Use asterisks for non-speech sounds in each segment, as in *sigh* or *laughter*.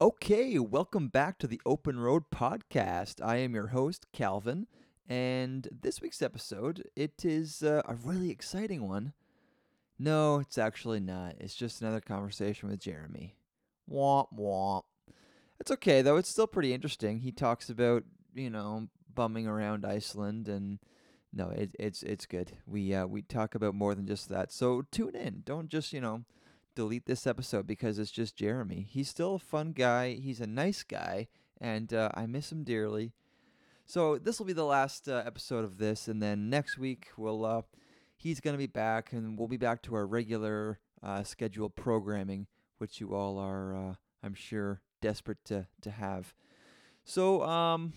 Okay, welcome back to the Open Road Podcast. I am your host, Calvin, and this week's episode, it is uh, a really exciting one. No, it's actually not. It's just another conversation with Jeremy. Womp womp. It's okay though. It's still pretty interesting. He talks about, you know, bumming around Iceland and no, it, it's it's good. We uh, we talk about more than just that. So tune in. Don't just, you know, delete this episode because it's just Jeremy. He's still a fun guy. He's a nice guy, and uh, I miss him dearly. So this will be the last uh, episode of this, and then next week we'll uh, he's gonna be back, and we'll be back to our regular uh, scheduled programming, which you all are, uh, I'm sure, desperate to to have. So um.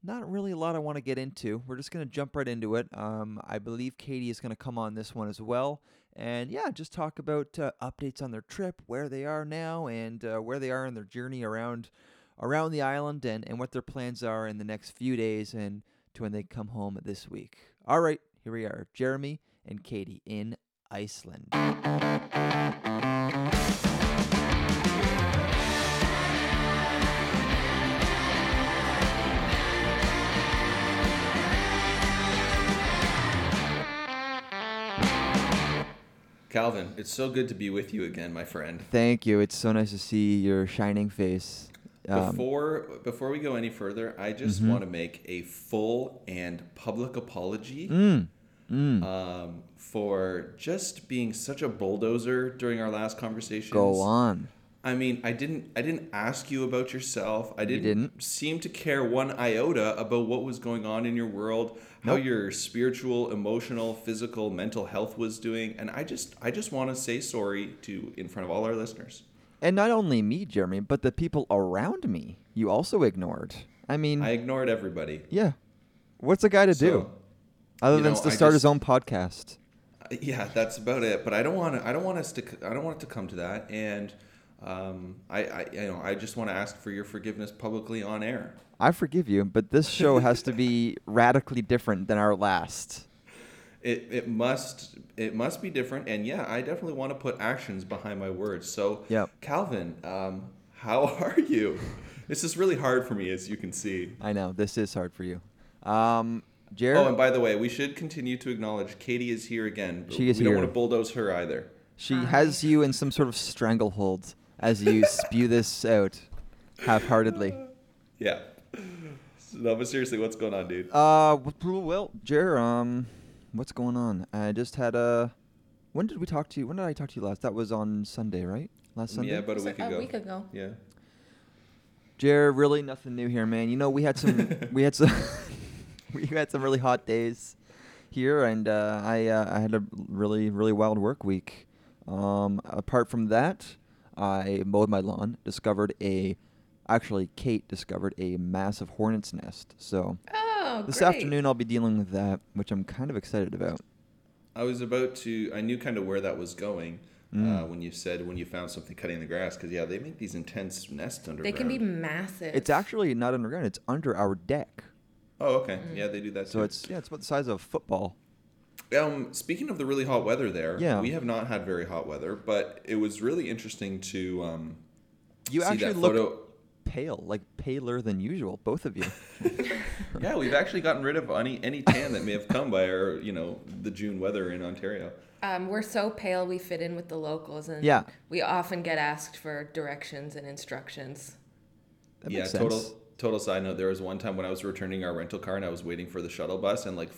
Not really a lot I want to get into. We're just to jump right into it. Um, I believe Katie is to come on this one as well and yeah, just talk about uh, updates on their trip, where they are now, and uh, where they are in their journey around around the island, and, and what their plans are in the next few days, and to when they come home this week. All right, here we are, Jeremy and Katie in Iceland. Calvin, it's so good to be with you again, my friend. Thank you. It's so nice to see your shining face. Um, before before we go any further, I just mm-hmm. want to make a full and public apology mm, mm. Um, for just being such a bulldozer during our last conversation. Go on. I mean, I didn't I didn't ask you about yourself. I didn't, didn't? seem to care one iota about what was going on in your world, how your spiritual, emotional, physical, mental health was doing, and I just I just want to say sorry to in front of all our listeners. And not only me, Jeremy, but the people around me. You also ignored. I mean, I ignored everybody. Yeah. What's a guy to so, do other than know, to start just, his own podcast? Yeah, that's about it. But I don't want to. I don't want us to. I don't want it to come to that. And um, I, I, you know, I just want to ask for your forgiveness publicly on air. I forgive you, but this show has to be *laughs* radically different than our last. It, it must it must be different, and yeah, I definitely want to put actions behind my words. So, yep. Calvin, um, how *laughs* are you? this is really hard for me, as you can see. I know this is hard for you. Um, Jared. Oh, and by the way, we should continue to acknowledge Katie is here again. She is we here. We don't want to bulldoze her either. She has you in some sort of stranglehold as you spew this out half-heartedly. Yeah. No, but seriously, what's going on, dude? Uh, well, Jer, um, what's going on? I just had a. When did we talk to you? When did I talk to you last? That was on Sunday, right? Last Sunday. Yeah, about a week ago. A week ago. Yeah. Jer, really nothing new here, man. You know, we had some, *laughs* we had some, *laughs* we had some really hot days here, and uh, I, uh, I had a really, really wild work week. Um, apart from that, I mowed my lawn, discovered a actually Kate discovered a massive hornet's nest. So oh, this great. afternoon I'll be dealing with that, which I'm kind of excited about. I was about to. I knew kind of where that was going mm. uh, when you said when you found something cutting the grass because yeah, they make these intense nests underground. They can be massive. It's actually not underground; it's under our deck. Oh, okay. Mm. Yeah, they do that. So too. it's yeah, it's about the size of a football. Um, speaking of the really hot weather there, yeah. we have not had very hot weather, but it was really interesting to um, you see actually that look photo. pale, like paler than usual, both of you. *laughs* yeah, we've actually gotten rid of any any tan that may have come by our, you know, the June weather in Ontario. Um, we're so pale we fit in with the locals, and yeah. we often get asked for directions and instructions. That yeah, makes total total side note. There was one time when I was returning our rental car and I was waiting for the shuttle bus, and like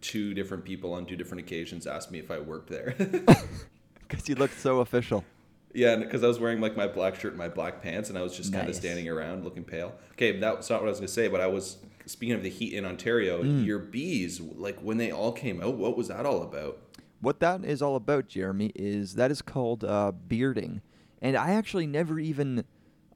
two different people on two different occasions asked me if I worked there. *laughs* Because you looked so official. Yeah, because I was wearing like my black shirt and my black pants, and I was just nice. kind of standing around looking pale. Okay, that's not what I was gonna say, but I was speaking of the heat in Ontario. Mm. Your bees, like when they all came out, what was that all about? What that is all about, Jeremy, is that is called uh, bearding, and I actually never even.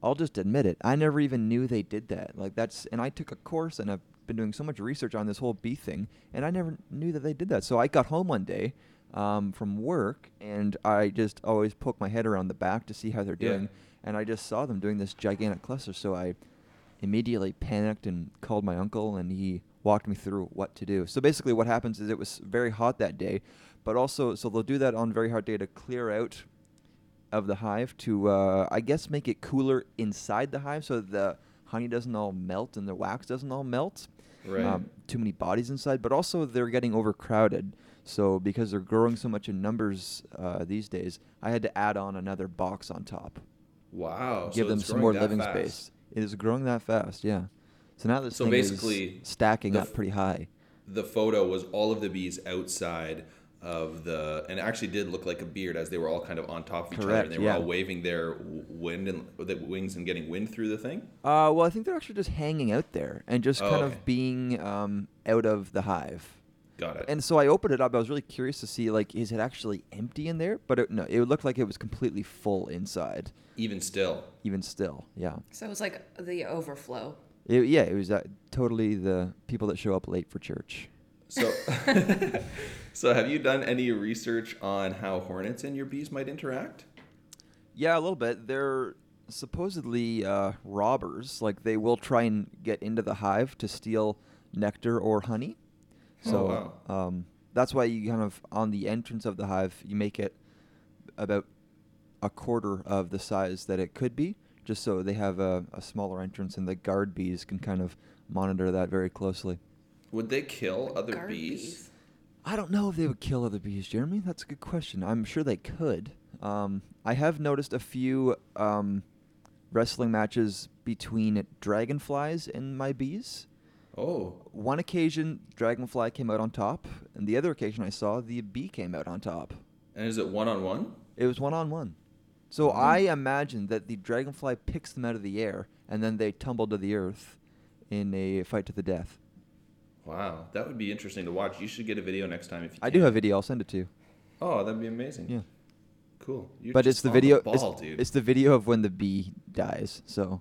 I'll just admit it. I never even knew they did that. Like that's, and I took a course and I've been doing so much research on this whole bee thing, and I never knew that they did that. So I got home one day um, from work, and I just always poke my head around the back to see how they're doing, Yeah. and I just saw them doing this gigantic cluster. So I immediately panicked and called my uncle, and he walked me through what to do. So basically, what happens is it was very hot that day, but also so they'll do that on very hot day to clear out of the hive to, uh, I guess, make it cooler inside the hive so the honey doesn't all melt and the wax doesn't all melt. Right. Um, too many bodies inside, but also they're getting overcrowded. So because they're growing so much in numbers uh, these days, I had to add on another box on top. wow. give so them some more living fast. space. It is growing that fast, yeah. So now this So thing basically, is stacking the up pretty high. The photo was all of the bees outside of the, and it actually did look like a beard as they were all kind of on top of each other, and they were yeah. all waving their wind and the wings and getting wind through the thing. Uh, well, I think they're actually just hanging out there and just Oh, kind okay. of being um, out of the hive. Got it. And so I opened it up. I was really curious to see, like, is it actually empty in there? But it, no, it looked like it was completely full inside, Even still, even still. Yeah. So it was like the overflow. It, yeah, it was uh, totally the people that show up late for church. So, *laughs* *laughs* so have you done any research on how hornets and your bees might interact? Yeah, a little bit. They're supposedly uh, robbers. Like they will try and get into the hive to steal nectar or honey. Oh, So um, that's why you kind of on the entrance of the hive you make it about a quarter of the size that it could be, just so they have a, a smaller entrance and the guard bees can kind of monitor that very closely. Would they kill other Guard bees? I don't know if they would kill other bees, Jeremy. That's a good question. I'm sure they could. Um, I have noticed a few um, wrestling matches between dragonflies and my bees. Oh, One occasion, dragonfly came out on top, and the other occasion I saw, the bee came out on top. and is it one on one? It was one on one. So Mhm. I imagine that the dragonfly picks them out of the air, and then they tumble to the earth in a fight to the death. Wow, that would be interesting to watch. You should get a video next time if you. I can. do have a video. I'll send it to you. Oh, that'd be amazing. Yeah. Cool. You're but it's the video. ball, it's, dude. it's the video of when the bee dies. So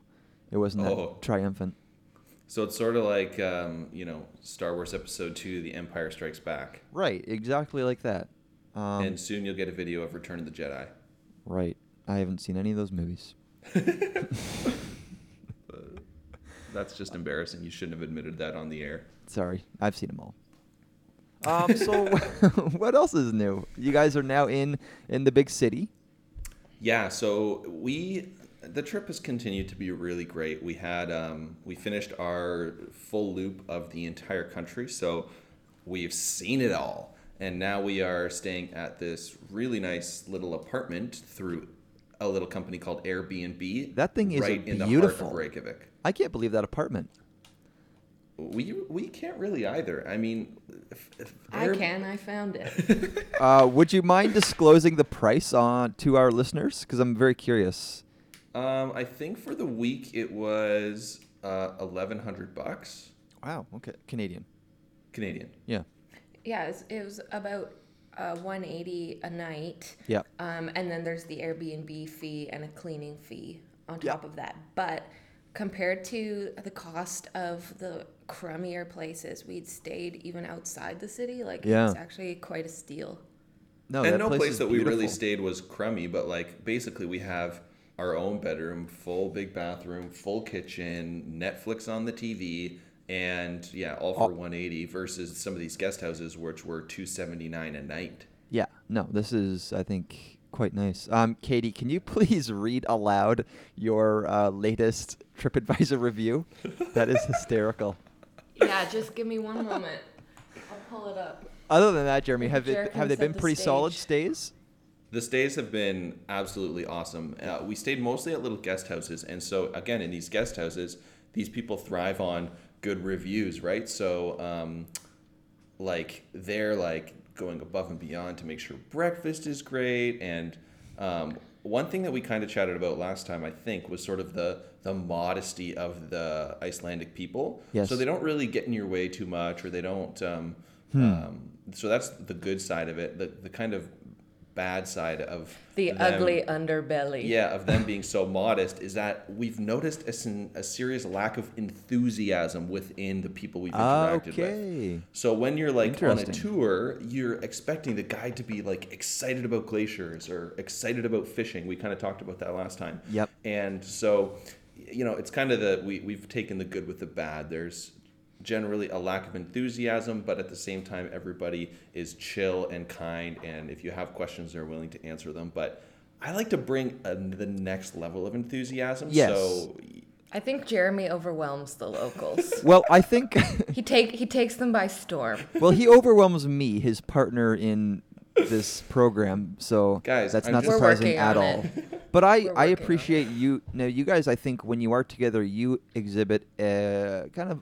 it wasn't that Oh. triumphant. So it's sort of like um, you know Star Wars Episode Two: The Empire Strikes Back, Right, exactly like that. Um, and soon you'll get a video of Return of the Jedi. right. I haven't seen any of those movies. *laughs* That's just embarrassing. You shouldn't have admitted that on the air. Sorry, I've seen them all. Um, *laughs* so what else is new? You guys are now in in the big city. Yeah, so we the trip has continued to be really great. We had um, we finished our full loop of the entire country, so we've seen it all, and now we are staying at this really nice little apartment through a little company called Airbnb. That thing is right in the beautiful. heart of Reykjavik. I can't believe that apartment. We we can't really either. I mean, if, if I can. I found it. *laughs* Uh, would you mind disclosing the price on to our listeners? Because I'm very curious. Um, I think for the week it was uh, eleven hundred bucks Wow. Okay. Canadian. Canadian. Yeah. yeah, it was, it was about uh, 180 a night. Yeah. Um, and then there's the Airbnb fee and a cleaning fee on Yeah. top of that. But compared to the cost of the crummier places we'd stayed even outside the city, like Yeah. it's actually quite a steal. No, and that no place, is that we really stayed was crummy, but like basically we have our own bedroom, full big bathroom, full kitchen, Netflix on the TV, and yeah, all for All- 180 versus some of these guest houses which were 279 a night. Yeah. No, this is I think quite nice. Um, Katie, can you *laughs* please read aloud your uh, latest TripAdvisor review? that is hysterical. *laughs* Yeah, just give me one moment. I'll pull it up. Other than that, Jeremy, have Jared it, have they been the pretty solid stays? The stays have been absolutely awesome. Uh, we stayed mostly at little guest houses, and so again, in these guest houses, these people thrive on good reviews, right? So, um, like they're like going above and beyond to make sure breakfast is great. And um, one thing that we kind of chatted about last time, I think, was sort of the the modesty of the Icelandic people. Yes. So they don't really get in your way too much, or they don't. Um, Hmm. um, so that's the good side of it. The the kind of bad side of The them- ugly underbelly. yeah of them being so modest is that we've noticed a, a serious lack of enthusiasm within the people we've interacted with Okay. so when you're like on a tour you're expecting the guide to be like excited about glaciers or excited about fishing we kind of talked about that last time Yep. and so you know it's kind of the we, we've taken the good with the bad there's generally a lack of enthusiasm but at the same time everybody is chill and kind and if you have questions they're willing to answer them but I like to bring a, the next level of enthusiasm. Yes. So I think Jeremy overwhelms the locals. *laughs* Well, I think *laughs* *laughs* he take he takes them by storm. well he overwhelms me, his partner in this program. So Guys, that's I'm not just- surprising at all. it. But I, I appreciate you. Now, you guys, I think when you are together, you exhibit a kind of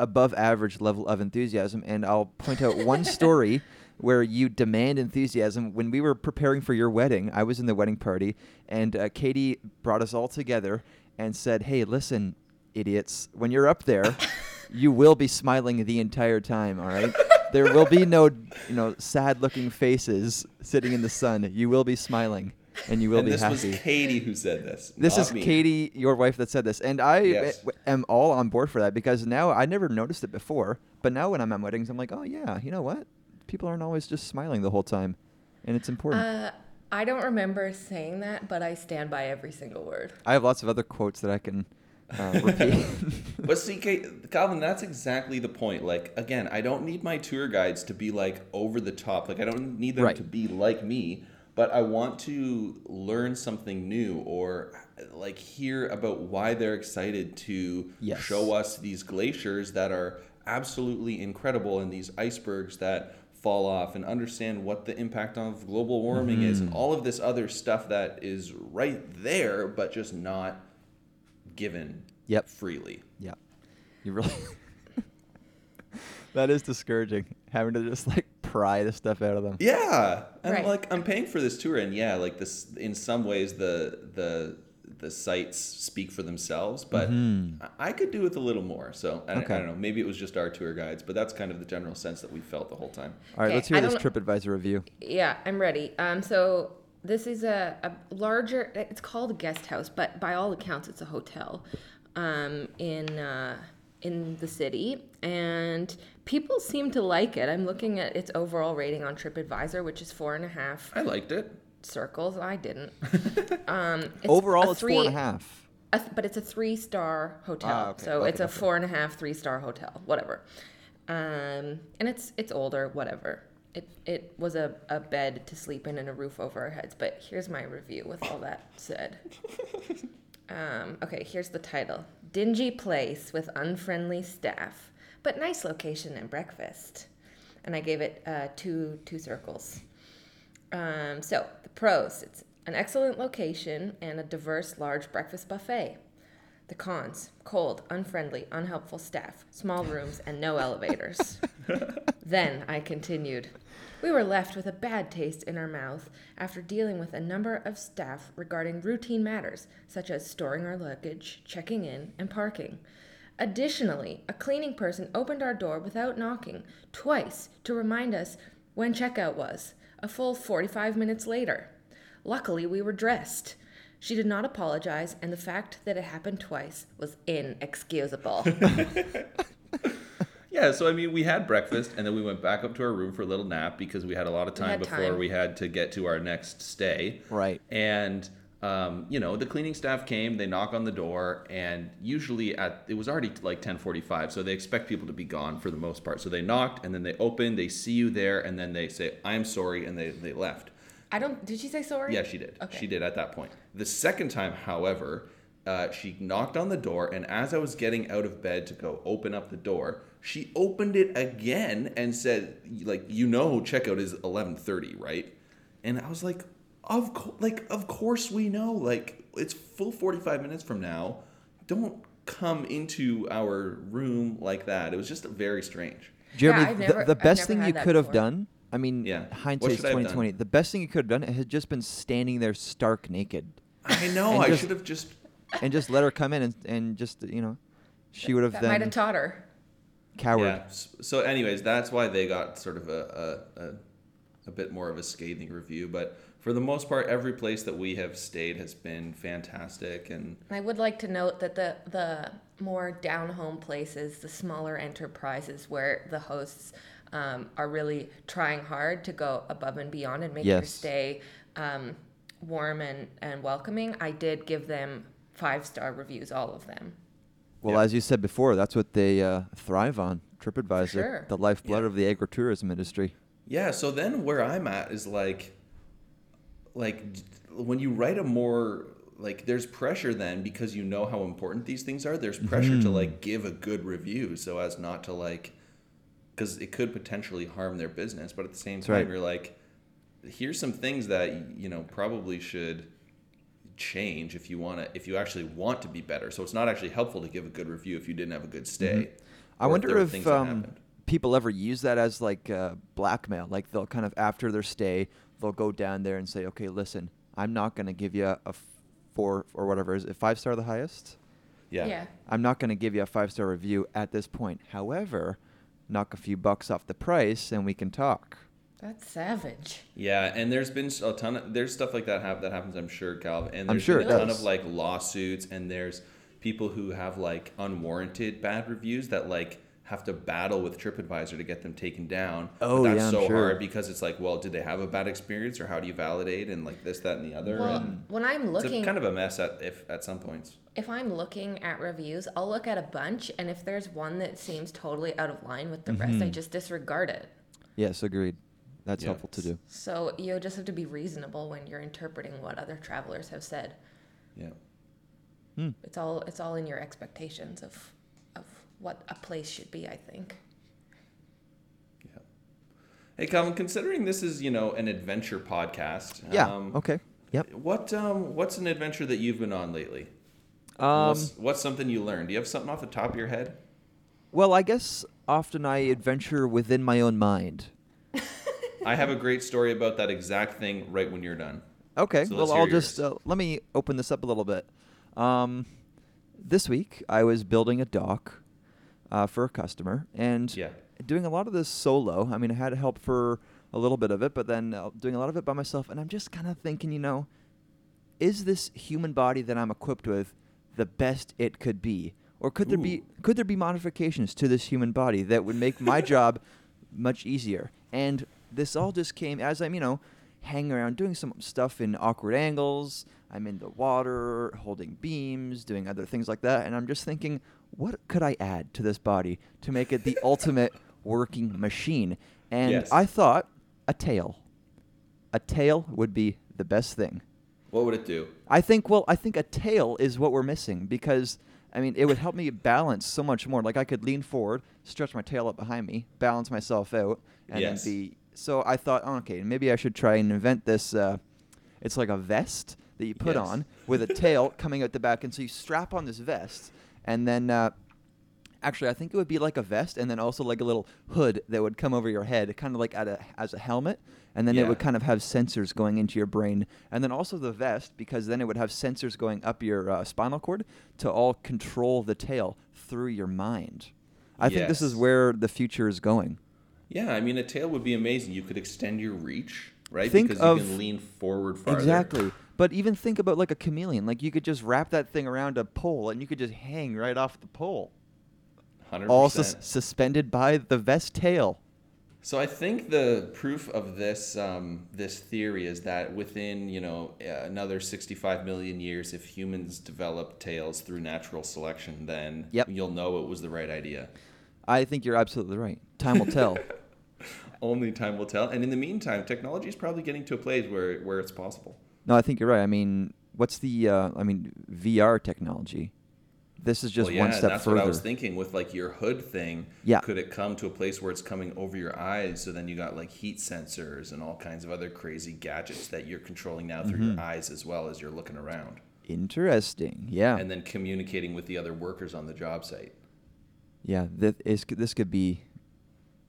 above average level of enthusiasm. And I'll point out one story *laughs* where you demand enthusiasm. When we were preparing for your wedding, I was in the wedding party, and uh, Katie brought us all together and said, Hey, listen, idiots, when you're up there, *laughs* you will be smiling the entire time, all right? There will be no, you know, sad-looking faces sitting in the sun. You will be smiling, and you will and be this happy. This was Katie who said this. This is me. Katie, your wife, that said this, and I Yes. am all on board for that because now I never noticed it before, but now when I'm at weddings, I'm like, oh yeah, you know what? People aren't always just smiling the whole time, and it's important. Uh, I don't remember saying that, but I stand by every single word. I have lots of other quotes that I can uh, *laughs* repeat. *laughs* But see, Kate, Calvin, that's exactly the point. Like, again, I don't need my tour guides to be like over the top. Like, I don't need them Right. to be like me, but I want to learn something new or like hear about why they're excited to Yes. show us these glaciers that are absolutely incredible and these icebergs that fall off and understand what the impact of global warming is Mm-hmm. and all of this other stuff that is right there but just not given Yep. freely. yeah, you really. *laughs* that is discouraging, having to just like pry the stuff out of them. Yeah, and Right. like I'm paying for this tour, and yeah, like this in some ways the the the sites speak for themselves, but I I could do with a little more. So I, don't- Okay. I don't know. Maybe it was just our tour guides, but that's kind of the general sense that we felt the whole time. All right, Okay, let's hear I this don't- TripAdvisor review. Yeah, I'm ready. Um, so this is a, a larger. It's called a guest house, but by all accounts, it's a hotel, um, in uh, in the city, and people seem to like it. I'm looking at its overall rating on TripAdvisor, which is four and a half I liked it. circles. I didn't. *laughs* um, it's Overall, a it's four three- half. a th- but it's a three star hotel. Ah, okay. So Okay, it's a four and a half, three star hotel, whatever. Um, and it's it's older, whatever. It it was a, a bed to sleep in and a roof over our heads. But here's my review with all that said. *laughs* Um, okay, here's the title: Dingy place with unfriendly staff, but nice location and breakfast. And I gave it uh, two two circles. Um, so the pros: it's an excellent location and a diverse, large breakfast buffet. The cons: cold, unfriendly, unhelpful staff, small rooms, and no elevators. *laughs* then I continued. We were left with a bad taste in our mouth after dealing with a number of staff regarding routine matters such as storing our luggage, checking in, and parking. Additionally, a cleaning person opened our door without knocking twice to remind us when checkout was, a full 45 minutes later. Luckily, we were dressed. She did not apologize, and the fact that it happened twice was inexcusable. *laughs* Yeah, so I mean, we had breakfast, and then we went back up to our room for a little nap because we had a lot of time had before time. we had to get to our next stay. Right. And um, you know, the cleaning staff came. They knock on the door, and usually at it was already like ten forty-five, so they expect people to be gone for the most part. So they knocked, and then they open. They see you there, and then they say, "I'm sorry," and they they left. I don't. Did she say sorry? Yeah, she did. Okay. She did at that point. The second time, however, uh, she knocked on the door, and as I was getting out of bed to go open up the door, she opened it again and said, "Like you know, checkout is eleven thirty, right?" And I was like, "Of co- like of course we know. Like it's full forty five minutes from now. Don't come into our room like that." It was just very strange. Jeremy, I've the- never- the, I've best never thing you that could have done, I mean, Yeah. What hindsight's should I have done? 2020. The best thing you could have done had just been standing there stark naked I know. I just- should have just. and just let her come in and, and just, you know, she would have That might then have taught her. Coward. Yeah. So, anyways, that's why they got sort of a, a, a, a bit more of a scathing review. But for the most part, every place that we have stayed has been fantastic. And I would like to note that the the more down home places, the smaller enterprises where the hosts um, are really trying hard to go above and beyond and make your stay um, warm and, and welcoming, I did give them five star reviews, all of them. Well, Yeah. as you said before, that's what they uh, thrive on. TripAdvisor, sure. the lifeblood Yeah. of the agritourism industry. yeah, so then where I'm at is like, like when you write a more like there's pressure then because you know how important these things are. There's pressure Mm-hmm. to like give a good review so as not to like because it could potentially harm their business. But at the same That's time, right. you're like, here's some things that you know probably should change if you want to if you actually want to be better. So it's not actually helpful to give a good review if you didn't have a good stay. Mm-hmm. I wonder if things um, people ever use that as like uh, blackmail. Like they'll kind of after their stay, they'll go down there and say, "Okay, listen, I'm not going to give you a four or whatever is it five star the highest? yeah. Yeah. I'm not going to give you a five star review at this point. However, knock a few bucks off the price and we can talk." That's savage. Yeah, and there's been a ton of there's stuff like that hap- that happens. I'm sure, Cal. And I'm there's sure been it a ton does. of like lawsuits, and there's people who have like unwarranted bad reviews that like have to battle with TripAdvisor to get them taken down. But Oh, that's yeah, I'm so sure. hard because it's like, well, did they have a bad experience, or how do you validate, and like this, that, and the other. Well, and when I'm it's looking, a, kind of a mess at if at some points. if I'm looking at reviews, I'll look at a bunch, and if there's one that seems totally out of line with the rest, Mm-hmm. I just disregard it. Yes, agreed. That's Yeah. helpful to do. So you just have to be reasonable when you're interpreting what other travelers have said. Yeah. Hmm. It's all it's all in your expectations of of what a place should be. I think. Yeah. Hey, Calvin, considering this is you know an adventure podcast. Yeah. Um, okay. Yep. What um what's an adventure that you've been on lately? Um, what's, what's something you learned? Do you have something off the top of your head? well, I guess often I adventure within my own mind. *laughs* I have a great story about that exact thing right when you're done. Okay. So well, I'll just uh, let me open this up a little bit. Um, this week I was building a dock uh, for a customer and Yeah. doing a lot of this solo. I mean, I had help for a little bit of it, but then uh, doing a lot of it by myself. And I'm just kind of thinking, you know, is this human body that I'm equipped with the best it could be, or could there be could there be modifications to this human body that would make my *laughs* job much easier? And this all just came as I'm, you know, hanging around doing some stuff in awkward angles. I'm in the water, holding beams, doing other things like that, and I'm just thinking, what could I add to this body to make it the *laughs* ultimate working machine? And Yes. I thought a tail. A tail would be the best thing. What would it do? I think well, I think a tail is what we're missing because I mean, it would help me balance so much more. Like I could lean forward, stretch my tail up behind me, balance myself out, and Yes. then be. So I thought, oh, okay, maybe I should try and invent this. Uh, it's like a vest that you put Yes. on with a tail *laughs* coming out the back, and so you strap on this vest, and then. Uh, Actually, I think it would be like a vest, and then also like a little hood that would come over your head, kind of like at a, as a helmet, and then it would kind of have sensors going into your brain, and then also the vest because then it would have sensors going up your uh, spinal cord to all control the tail through your mind. I think this is where the future is going. Yeah, I mean, a tail would be amazing. You could extend your reach, right? Think because you of- can lean forward farther. Exactly. But even think about like a chameleon. Like you could just wrap that thing around a pole, and you could just hang right off the pole, 100%. all sus- suspended by the vest tail. So I think the proof of this um, this theory is that within you know another 65 million years, if humans develop tails through natural selection, then Yep. you'll know it was the right idea. I think you're absolutely right. Time will tell. *laughs* Only time will tell. And in the meantime, technology is probably getting to a place where where it's possible. No, I think you're right. I mean, what's the? Uh, I mean, VR technology. This is just well, yeah, one step that's further. what I was thinking with like your hood thing. Yeah. Could it come to a place where it's coming over your eyes? So then you got like heat sensors and all kinds of other crazy gadgets that you're controlling now through Mm-hmm. your eyes as well as you're looking around, Interesting. Yeah. and then communicating with the other workers on the job site. yeah. This is, this could be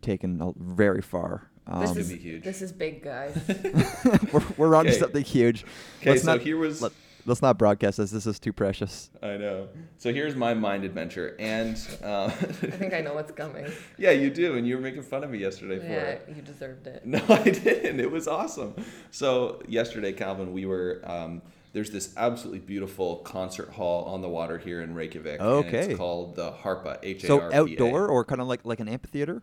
taken very far. Um, This could is be huge. this is big, guys. *laughs* *laughs* we're we're on Okay. something huge. Okay, Let's so not, here was let, us not broadcast this. This is too precious. I know. So here's my mind adventure, and uh, I think I know what's coming. *laughs* yeah, you do, and you were making fun of me yesterday for Yeah, it. you deserved it. No, I didn't. It was awesome. So yesterday, Calvin, we were. Um, there's this absolutely beautiful concert hall on the water here in Reykjavik. and Okay. it's called the Harpa. H A So R P A. outdoor or kind of like like an amphitheater.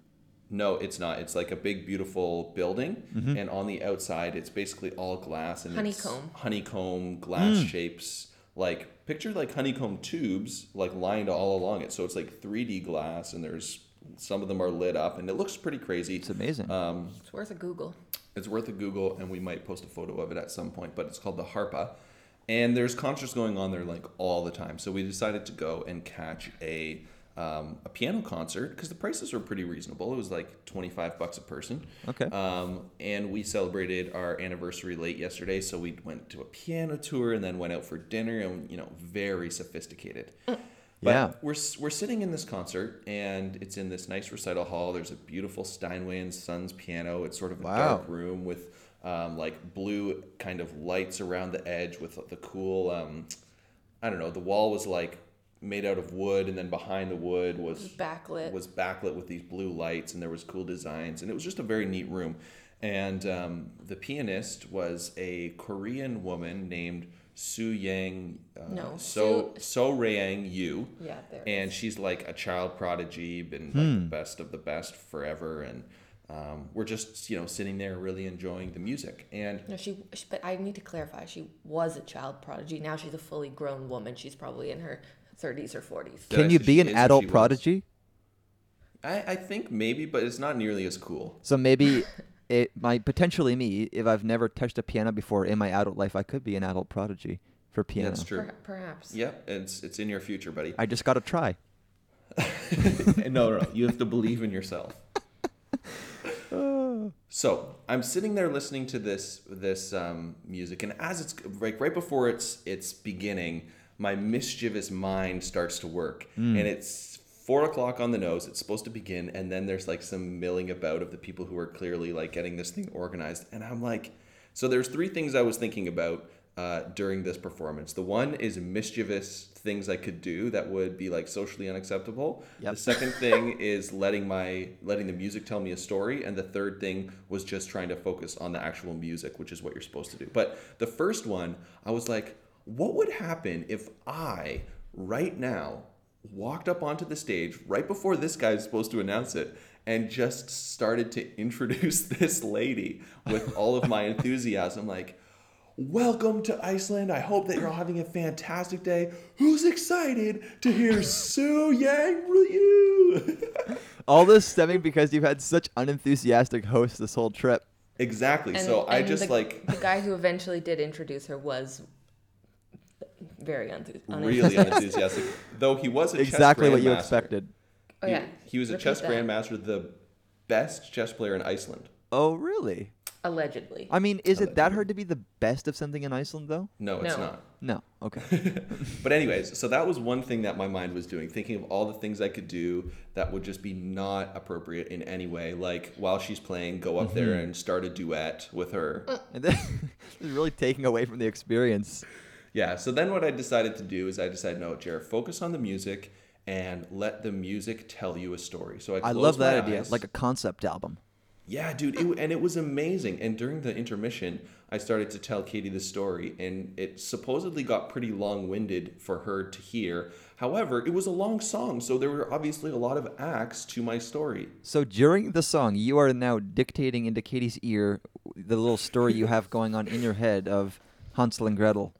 No, it's not. It's like a big, beautiful building, Mm-hmm. and on the outside, it's basically all glass and it's Honeycomb. honeycomb glass Mm. shapes. Like picture like honeycomb tubes, like lined all along it. So it's like 3D glass, and there's some of them are lit up, and it looks pretty crazy. It's amazing. Um, It's worth a Google. It's worth a Google, and we might post a photo of it at some point. But it's called the Harpa, and there's concerts going on there like all the time. So we decided to go and catch a um, a piano concert because the prices were pretty reasonable. It was like twenty five bucks a person. Okay. Um, and we celebrated our anniversary late yesterday, so we went to a piano tour and then went out for dinner, and you know, very sophisticated. But Yeah. we're we're sitting in this concert, and it's in this nice recital hall. There's a beautiful Steinway and Sons piano. It's sort of a Wow. dark room with um, like blue kind of lights around the edge with the cool. Um, I don't know. The wall was like made out of wood, and then behind the wood was Backlit. was backlit with these blue lights, and there was cool designs, and it was just a very neat room. And um, the pianist was a Korean woman named Su Yang. Uh, No, So So Rayang Yu. Yeah, there it And she's like a child prodigy, been like the best of the best forever, and um, we're just you know sitting there really enjoying the music. And No, she, she. But I need to clarify. She was a child prodigy. Now she's a fully grown woman. She's probably in her 30s or 40s. Can you be an adult prodigy? I, I think maybe, but it's not nearly as cool. So maybe *laughs* it might potentially me if I've never touched a piano before in my adult life, I could be an adult prodigy for piano. That's true. Per- perhaps. Yep, it's it's in your future, buddy. I just got to try. *laughs* no, no, no. You have to believe in yourself. *laughs* So I'm sitting there listening to this this um, music, and as it's like right before it's it's beginning, my mischievous mind starts to work, and it's four o'clock on the nose. It's supposed to begin, and then there's like some milling about of the people who are clearly like getting this thing organized, and I'm like, so there's three things I was thinking about uh, during this performance. The one is mischievous things I could do that would be like socially unacceptable. Yep. The second thing is letting my letting the music tell me a story, and the third thing was just trying to focus on the actual music, which is what you're supposed to do. But the first one, I was like, what would happen if I right now walked up onto the stage right before this guy's supposed to announce it and just started to introduce *laughs* this lady with all of my enthusiasm like Welcome to Iceland. I hope that you're all having a fantastic day. Who's excited to hear Sue Yang Ryu? *laughs* All this stemming because you've had such unenthusiastic hosts this whole trip. exactly. so I just the, like the guy who eventually did introduce her was very unthu- really unenthusiastic. Though he was a Exactly chess what you grandmaster. expected. Oh He- yeah, He, was a chess that. grandmaster, the best chess player in Iceland. Oh, really? Allegedly. I mean, is it that hard to be the best of something in Iceland, though? No, it's No. not. No. Okay. *laughs* But anyways, so that was one thing that my mind was doing, thinking of all the things I could do that would just be not appropriate in any way. Like while she's playing, go up there mm-hmm. and start a duet with her. Uh. and then *laughs* it's really taking away from the experience. Yeah. So then what I decided to do is I decided, no, Jared, focus on the music and let the music tell you a story. So I, I love that my idea, like a concept album. Yeah, dude, it, and it was amazing. And during the intermission, I started to tell Katie the story, and it supposedly got pretty long winded for her to hear. However, it was a long song, so there were obviously a lot of acts to my story. So during the song, you are now dictating into Katie's ear the little story you have going on in your head of Hansel and Gretel.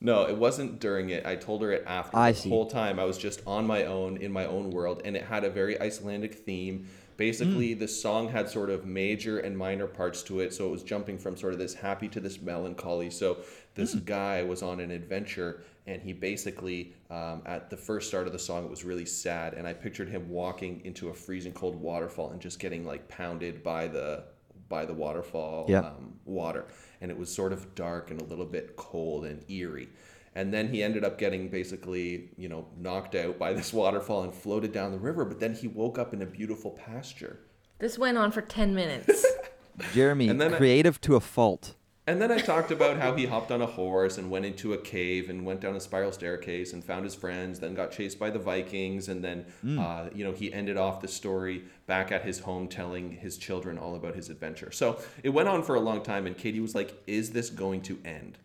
No, it wasn't during it. I told her it after. I the see. whole time I was just on my own in my own world, and it had a very Icelandic theme. Basically, Hmm. the song had sort of major and minor parts to it, so it was jumping from sort of this happy to this melancholy. So this Hmm. guy was on an adventure, and he basically, um, at the first start of the song, it was really sad, and I pictured him walking into a freezing cold waterfall and just getting like pounded by the by the waterfall Yeah. um, water, and it was sort of dark and a little bit cold and eerie. And then he ended up getting basically, you know, knocked out by this waterfall and floated down the river. But then he woke up in a beautiful pasture. This went on for 10 minutes. *laughs* Jeremy, And then I- creative to a fault. And then I talked about how he hopped on a horse and went into a cave and went down a spiral staircase and found his friends, then got chased by the Vikings. And then, uh, you know, he ended off the story back at his home telling his children all about his adventure. So it went on for a long time. And Katie was like, Is this going to end?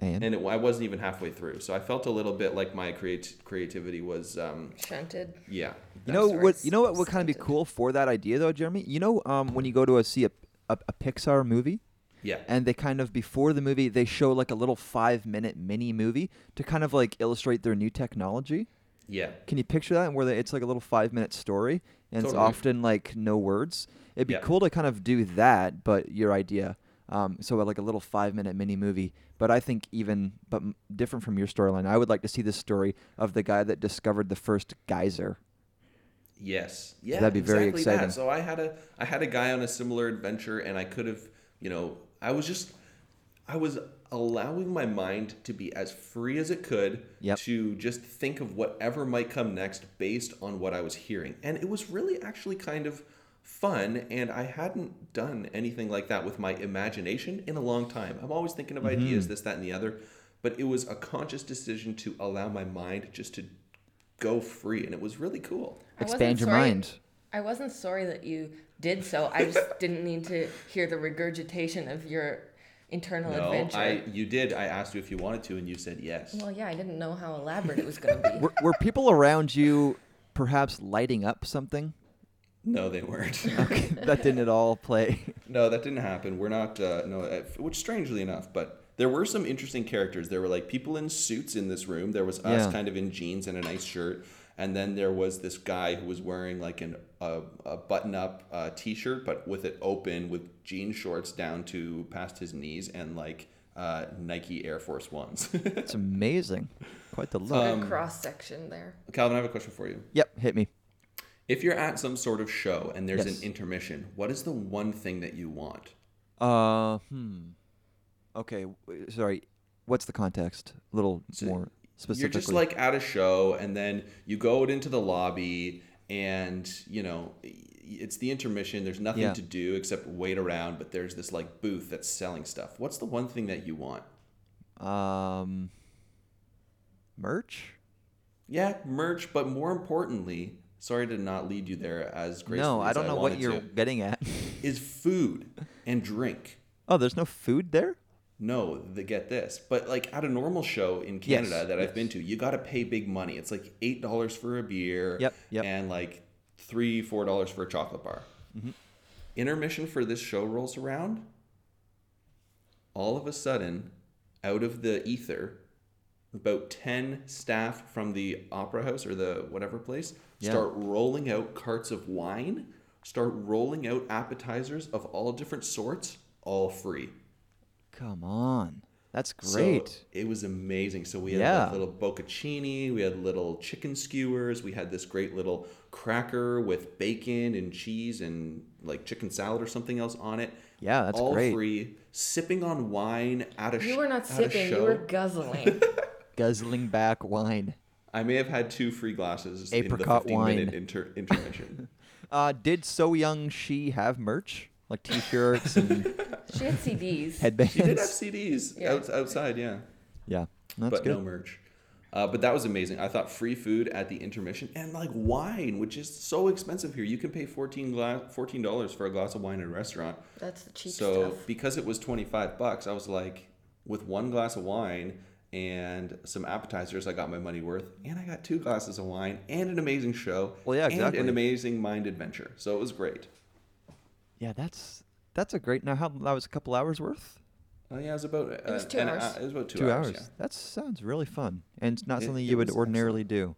And, and it, I wasn't even halfway through, so I felt a little bit like my creat- creativity was, um, Shunted. yeah. you know what? You know what would kind of be cool for that idea, though, Jeremy. You know, um, when you go to a, see a, a, a Pixar movie, Yeah. and they kind of before the movie they show like a little five minute mini movie to kind of like illustrate their new technology. Yeah. Can you picture that? Where they, it's like a little five minute story, and it's often like no words. It'd be Yeah. cool to kind of do that, but your idea. Um, so like a little five minute mini movie. But I think even but different from your storyline, I would like to see the story of the guy that discovered the first geyser. Yes. Yeah. That'd be very exactly that. exciting. So I had a I had a guy on a similar adventure and I could have, you know, I was just I was allowing my mind to be as free as it could Yep. to just think of whatever might come next based on what I was hearing. And it was really actually kind of fun and I hadn't done anything like that with my imagination in a long time. I'm always thinking of Mm-hmm. ideas this that and the other, but it was a conscious decision to allow my mind just to go free and it was really cool. Expand your sorry- mind. I wasn't sorry that you did so. I just *laughs* didn't need to hear the regurgitation of your internal No, adventure. I you did. I asked you if you wanted to, and you said yes. Well, yeah, I didn't know how elaborate it was going to be. Were, were people around you perhaps lighting up something? No, they weren't. *laughs* Okay, that didn't at all play. *laughs* no, that didn't happen. We're not. Uh, no, uh, which strangely enough, but there were some interesting characters. There were like people in suits in this room. There was us Yeah. kind of in jeans and a nice shirt, and then there was this guy who was wearing like an a, a button up uh, t-shirt, but with it open with jean shorts down to past his knees and like uh, Nike Air Force Ones. *laughs* It's amazing. Quite the look. Um, cross section there. Calvin, I have a question for you. yep, hit me. If you're at some sort of show and there's Yes. an intermission, what is the one thing that you want? Uh, hmm. Okay, sorry. What's the context? A little So more You're just like at a show and then you go out into the lobby and, you know, it's the intermission. There's nothing Yeah. to do except wait around, but there's this like booth that's selling stuff. What's the one thing that you want? um, merch. Yeah, merch, but more importantly, sorry to not lead you there as gracefully No, I don't know what you're to, getting at. is food and drink. oh, there's no food there. No, they get this. But like at a normal show in Yes, Canada that I've been to, you got to pay big money. It's like eight dollars for a beer. Yep, yep. And like three, four dollars for a chocolate bar. Mm-hmm. Intermission for this show rolls around. All of a sudden, out of the ether, about ten staff from the opera house or the whatever place Yeah. start rolling out carts of wine. Start rolling out appetizers of all different sorts, all free. Come on, that's So great. it was amazing. So we had Yeah. like little bocconcini, we had little chicken skewers, we had this great little cracker with bacon and cheese and like chicken salad or something else on it. Yeah, that's all great. free. Sipping on wine at a sh- You were not at sipping, you were *laughs* guzzling. Guzzling back wine. I may have had two free glasses Apricot in the 15 wine. minute inter- intermission. *laughs* Uh, did So Young She have merch like T-shirts and she had CDs. headbands? she did have CDs Yeah. out, outside, yeah. yeah, that's but good. no merch. Uh, but that was amazing. I thought free food at the intermission and like wine, which is so expensive here. You can pay fourteen gla- fourteen dollars for a glass of wine in a restaurant. That's the cheap so stuff. because it was twenty five bucks, I was like, with one glass of wine and some appetizers, I got my money worth, and I got two glasses of wine and an amazing show. Well, yeah, And exactly. an amazing mind adventure. So it was great. Yeah, that's that's a great. Now, how that was a couple hours worth? Oh yeah, it was about. Uh, was two an- hours. uh, it was about two, Two hours. hours. yeah. That sounds really fun, and it's not It- something you would was ordinarily do.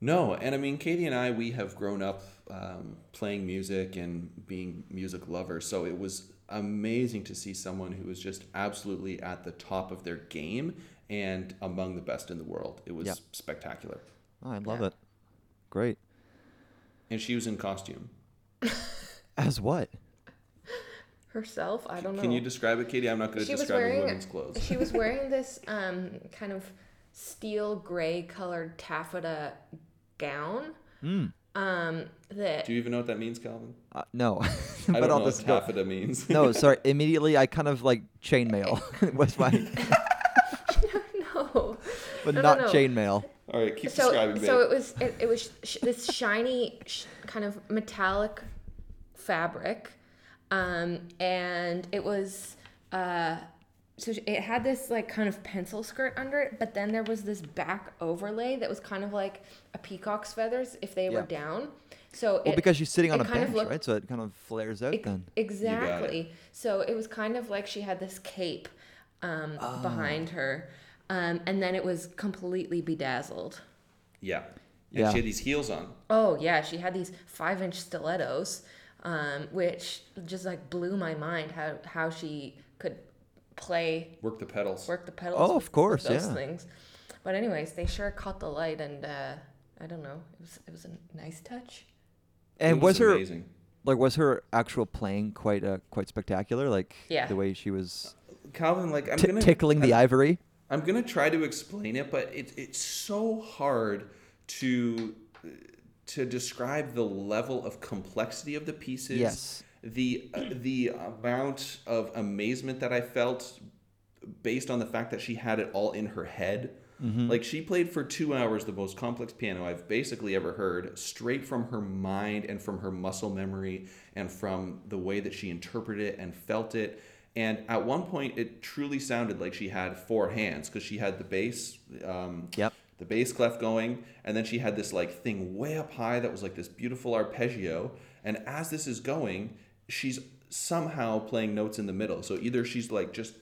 No, and I mean, Katie and I, we have grown up um, playing music and being music lovers. So it was amazing to see someone who was just absolutely at the top of their game and among the best in the world. It was Yeah. spectacular. Oh, I love Yeah. it. Great. And she was in costume. *laughs* As what? Herself, I don't know. Can you describe it, Katie? I'm not going to She was describing wearing- women's clothes. she was *laughs* wearing this um, kind of steel gray colored taffeta gown. Mm. Um, that Do you even know what that means, Calvin? Uh, no. *laughs* I but don't I'll know just what go. taffeta means. No, *laughs* sorry. Immediately, I kind of like chainmail was my, no. but No, no, not no. chainmail. All right, keep so describing, babe. so it was it, it was sh- this shiny sh- kind of metallic fabric um and it was uh so it had this like kind of pencil skirt under it but then there was this back overlay that was kind of like a peacock's feathers if they were down so Well, it, because she's sitting on a kind of bench, looked- right? So it kind of flares out Ex- then. Exactly. So it was kind of like she had this cape um, Ah. behind her, um, and then it was completely bedazzled. yeah. And Yeah. she had these heels on. Oh yeah, she had these five inch stilettos, um, which just like blew my mind how how she could play Work the pedals. work the pedals. Oh, with- of course, those yeah. things. But anyways, they sure caught the light, and uh, I don't know, it was it was a nice touch. And It was, her amazing. like was her actual playing quite uh, quite spectacular? Like Yeah. the way she was Calvin, like I'm t- gonna tickling the I'm, ivory. I'm gonna try to explain it, but it, it's so hard to to describe the level of complexity of the pieces. Yes. The uh, *clears throat* the amount of amazement that I felt based on the fact that she had it all in her head. Like she played for two hours the most complex piano I've basically ever heard, straight from her mind and from her muscle memory and from the way that she interpreted it and felt it. And at one point, it truly sounded like she had four hands because she had the bass, um, Yep. The bass clef going, and then she had this like thing way up high that was like this beautiful arpeggio. And as this is going, she's somehow playing notes in the middle. So either she's like just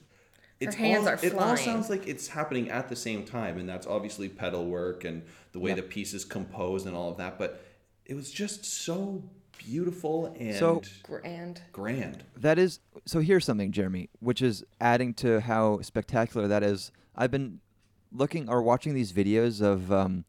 it's hands all, are it all sounds like it's happening at the same time, and that's obviously pedal work and the way Yep. the piece is composed and all of that. But it was just so beautiful and So- Grand. grand. That is so. Here's something, Jeremy, which is adding to how spectacular that is. I've been looking or watching these videos of um,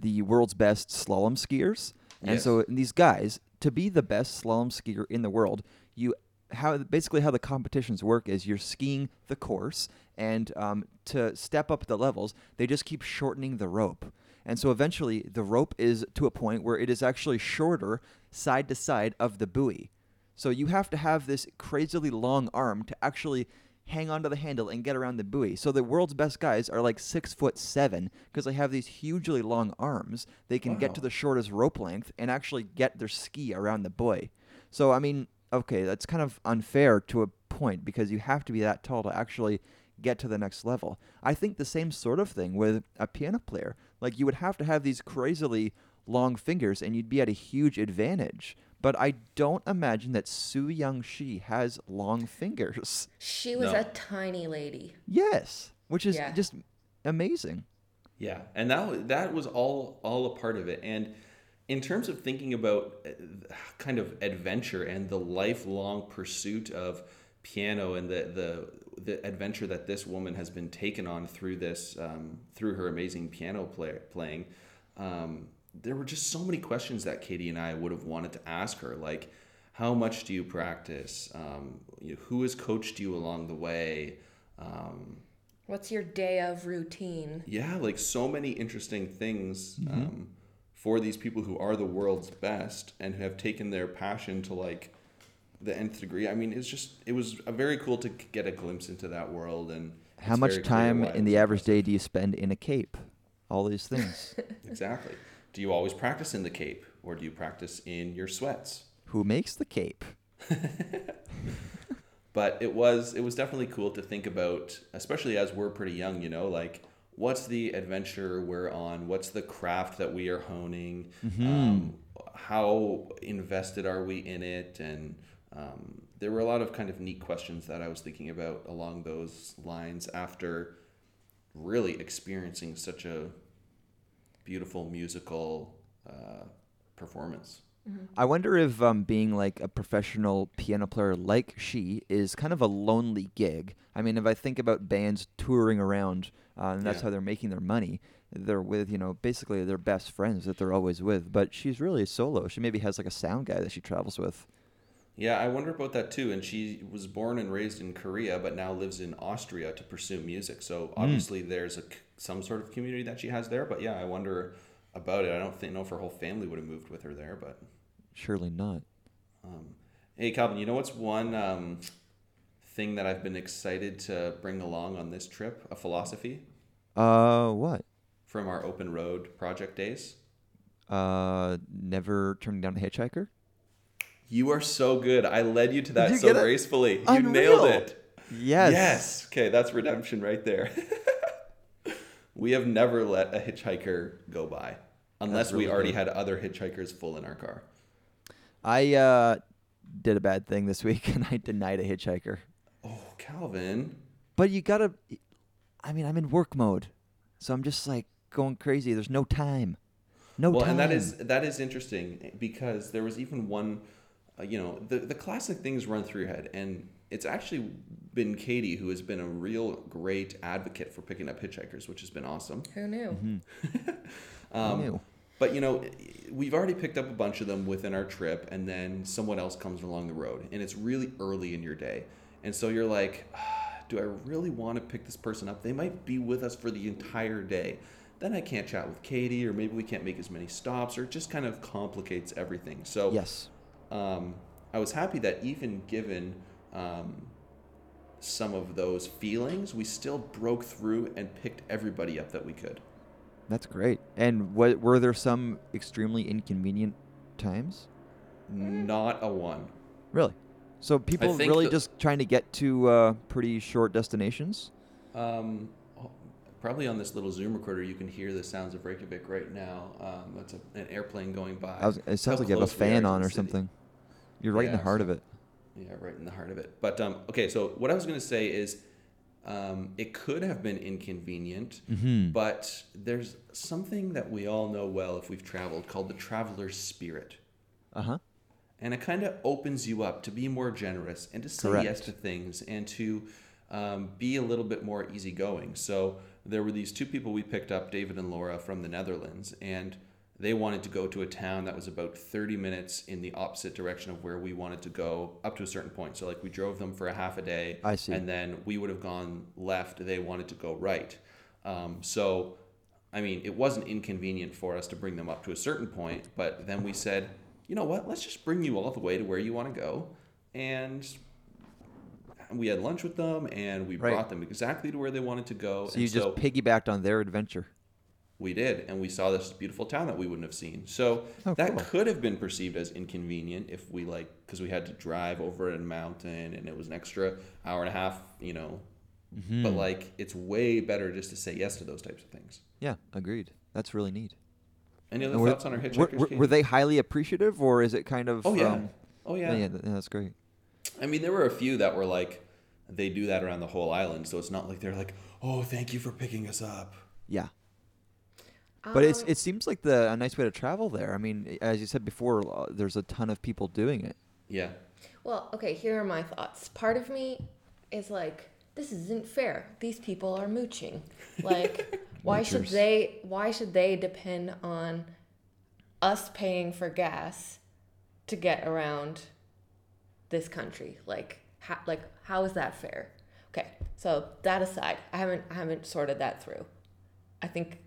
the world's best slalom skiers, and Yes. so these guys, to be the best slalom skier in the world, you how basically how the competitions work is you're skiing the course, and um, to step up the levels, they just keep shortening the rope. And so eventually, the rope is to a point where it is actually shorter side to side of the buoy. So you have to have this crazily long arm to actually hang onto the handle and get around the buoy. So the world's best guys are like six foot seven because they have these hugely long arms. They can get to the shortest rope length and actually get their ski around the buoy. So I mean, okay, that's kind of unfair to a point because you have to be that tall to actually get to the next level. I think the same sort of thing with a piano player. Like you would have to have these crazily long fingers and you'd be at a huge advantage. But I don't imagine that Su Young Shi has long fingers. *laughs* She was No. a tiny lady. Yes, which is Yeah. just amazing. Yeah, and that wa- that was all all a part of it. And in terms of thinking about uh, kind of adventure and the lifelong pursuit of piano and the the the adventure that this woman has been taken on through this um, through her amazing piano play, playing, um, there were just so many questions that Katie and I would have wanted to ask her, like. How much do you practice? Um, you know, who has coached you along the way? Um, What's your day of routine? yeah, like so many interesting things Mm-hmm. um, for these people who are the world's best and who have taken their passion to like the nth degree. I mean, it's just it was a very cool to get a glimpse into that world and How much time in the average day do you spend in a cape? All these things. *laughs* Exactly. Do you always practice in the cape or do you practice in your sweats? Who makes the cape? *laughs* but it was it was definitely cool to think about especially as we're pretty young you know like what's the adventure we're on what's the craft that we are honing um, how invested are we in it and um, there were a lot of kind of neat questions that i was thinking about along those lines after really experiencing such a beautiful musical uh, performance I wonder if um, being like a professional piano player like she is kind of a lonely gig. I mean, if I think about bands touring around uh, and that's Yeah. how they're making their money, they're with, you know, basically their best friends that they're always with. But she's really solo. She maybe has like a sound guy that she travels with. Yeah, I wonder about that too. And she was born and raised in Korea, but now lives in Austria to pursue music. So obviously, there's a some sort of community that she has there. But yeah, I wonder about it. I don't think know if her whole family would have moved with her there. But Surely not. um, hey, Calvin, you know what's one um, thing that I've been excited to bring along on this trip? A philosophy Uh, what? from our open road project days. Uh, never turning down a hitchhiker? You are so good. I led you to that you so gracefully. You nailed it. Yes. Yes. Okay, that's redemption right there. *laughs* we have never let a hitchhiker go by unless really we already good. had other hitchhikers full in our car. I uh, did a bad thing this *laughs* week and I denied a hitchhiker. Oh, Calvin. But you gotta. I mean, I'm in work mode, so I'm just like going crazy. There's no time. No time. well, and that is that is interesting because there was even one, uh, you know, the the classic things run through your head, and it's actually been Katie who has been a real great advocate for picking up hitchhikers, which has been awesome. Who knew? *laughs* Um, knew? But you know, we've already picked up a bunch of them within our trip, and then someone else comes along the road, and it's really early in your day, and so you're like, "Ah, do I really want to pick this person up? They might be with us for the entire day. Then I can't chat with Katie, or maybe we can't make as many stops, or it just kind of complicates everything. So Yes. um, I was happy that even given um, some of those feelings, we still broke through and picked everybody up that we could. That's great. And what, were there some extremely inconvenient times? Not a one. Really? So people really the- just trying to get to uh, pretty short destinations? Um, probably on this little Zoom recorder, you can hear the sounds of Reykjavik right now. Um, that's a, an airplane going by. Was, it sounds How like you have a close we are fan on or city. something. You're right in the heart so- of it. Yeah, right in the heart of it. But um, okay, so what I was going to say is, um, it could have been inconvenient, Mm-hmm. but there's something that we all know well if we've traveled called the traveler's spirit. Uh huh. and it kind of opens you up to be more generous and to say Correct. yes to things and to um, be a little bit more easygoing. So there were these two people we picked up, David and Laura from the Netherlands, and they wanted to go to a town that was about 30 minutes in the opposite direction of where we wanted to go up to a certain point. So like we drove them for a half a day, I see. and then we would have gone left. They wanted to go right. Um, so I mean, it wasn't inconvenient for us to bring them up to a certain point, but then we said, you know what? Let's just bring you all the way to where you want to go. And we had lunch with them and we Right. brought them exactly to where they wanted to go. So and you just piggybacked on their adventure. We did. And we saw this beautiful town that we wouldn't have seen. So Oh, that cool. could have been perceived as inconvenient if we like, because we had to drive over a mountain and it was an extra hour and a half, you know. Mm-hmm. But like, it's way better just to say yes to those types of things. Yeah, agreed. That's really neat. Any other And were- thoughts on our hitchhikers? were, Katie? were they highly appreciative, or is it kind of? Oh yeah. um, oh yeah, yeah, that's great. I mean, there were a few that were like, they do that around the whole island, so it's not like they're like, oh, thank you for picking us up. Yeah, but it's Um, it seems like the a nice way to travel there. I mean, as you said before, uh, there's a ton of people doing it. Yeah. Well, okay, here are my thoughts. Part of me is like, this isn't fair. These people are mooching. Like, *laughs* why should they why should they depend on us paying for gas to get around this country? Like how, like how is that fair? Okay. So, that aside, I haven't I haven't sorted that through. I think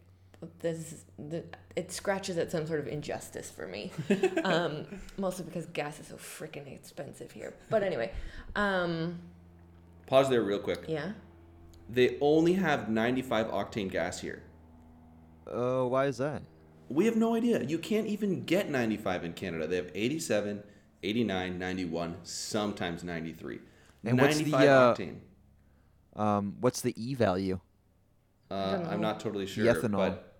this is the, it scratches at some sort of injustice for me, *laughs* um, mostly because gas is so freaking expensive here. But anyway, um, Pause there real quick. yeah. They only have 95 octane gas here. Oh, why is that? We have no idea. You can't even get 95 in Canada. They have 87, 89, 91, sometimes 93. And what's the, uh, octane. Um, what's the e value? Uh, I'm not totally sure. ethanol. But,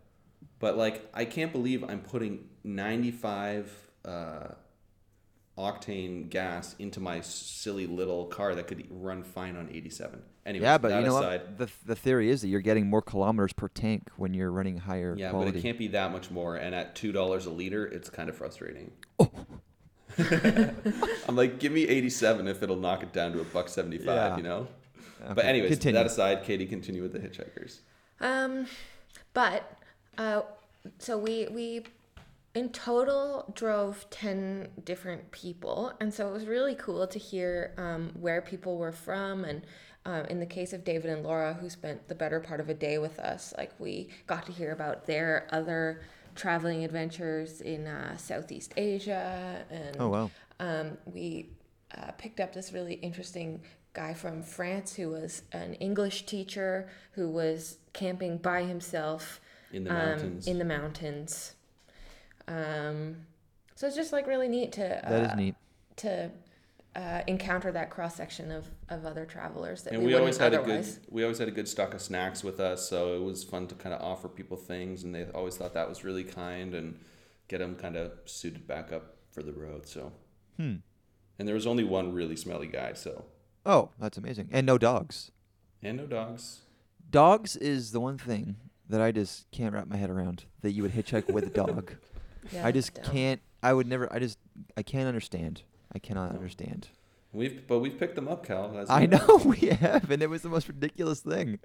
but like, I can't believe I'm putting 95 uh, octane gas into my silly little car that could run fine on 87. Anyway, yeah, but you know aside, what? The the theory is that you're getting more kilometers per tank when you're running higher Yeah, quality. but it can't be that much more. And at two dollars a liter, it's kind of frustrating. *laughs* Oh. *laughs* I'm like, give me 87 if it'll knock it down to a buck 75. Yeah. You know. But Okay, anyways, continue. that aside, Katie, continue with the hitchhikers. Um, but uh, so we we in total drove 10 different people. And so it was really cool to hear um, where people were from. And um, in the case of david and laura who spent the better part of a day with us like we got to hear about their other traveling adventures in uh, southeast asia. And Oh wow. um, we uh, picked up this really interesting guy from France who was an English teacher who was camping by himself In the um, mountains. in the mountains. Um, so it's just like really neat to uh, That is neat. to uh, encounter that cross section of, of other travelers that and we, we always had otherwise. a good we always had a good stock of snacks with us, so it was fun to kind of offer people things, and they always thought that was really kind and get them kind of suited back up for the road. So, Hmm. and there was only one really smelly guy, so Oh, that's amazing. And no dogs. and no dogs. Dogs is the one thing that I just can't wrap my head around. That you would hitchhike with a *laughs* dog. Yeah, I just dumb. can't. I would never. I just. I can't understand. I cannot No. understand. We've but we've picked them up, Cal. as I you know *laughs* we have, and it was the most ridiculous thing.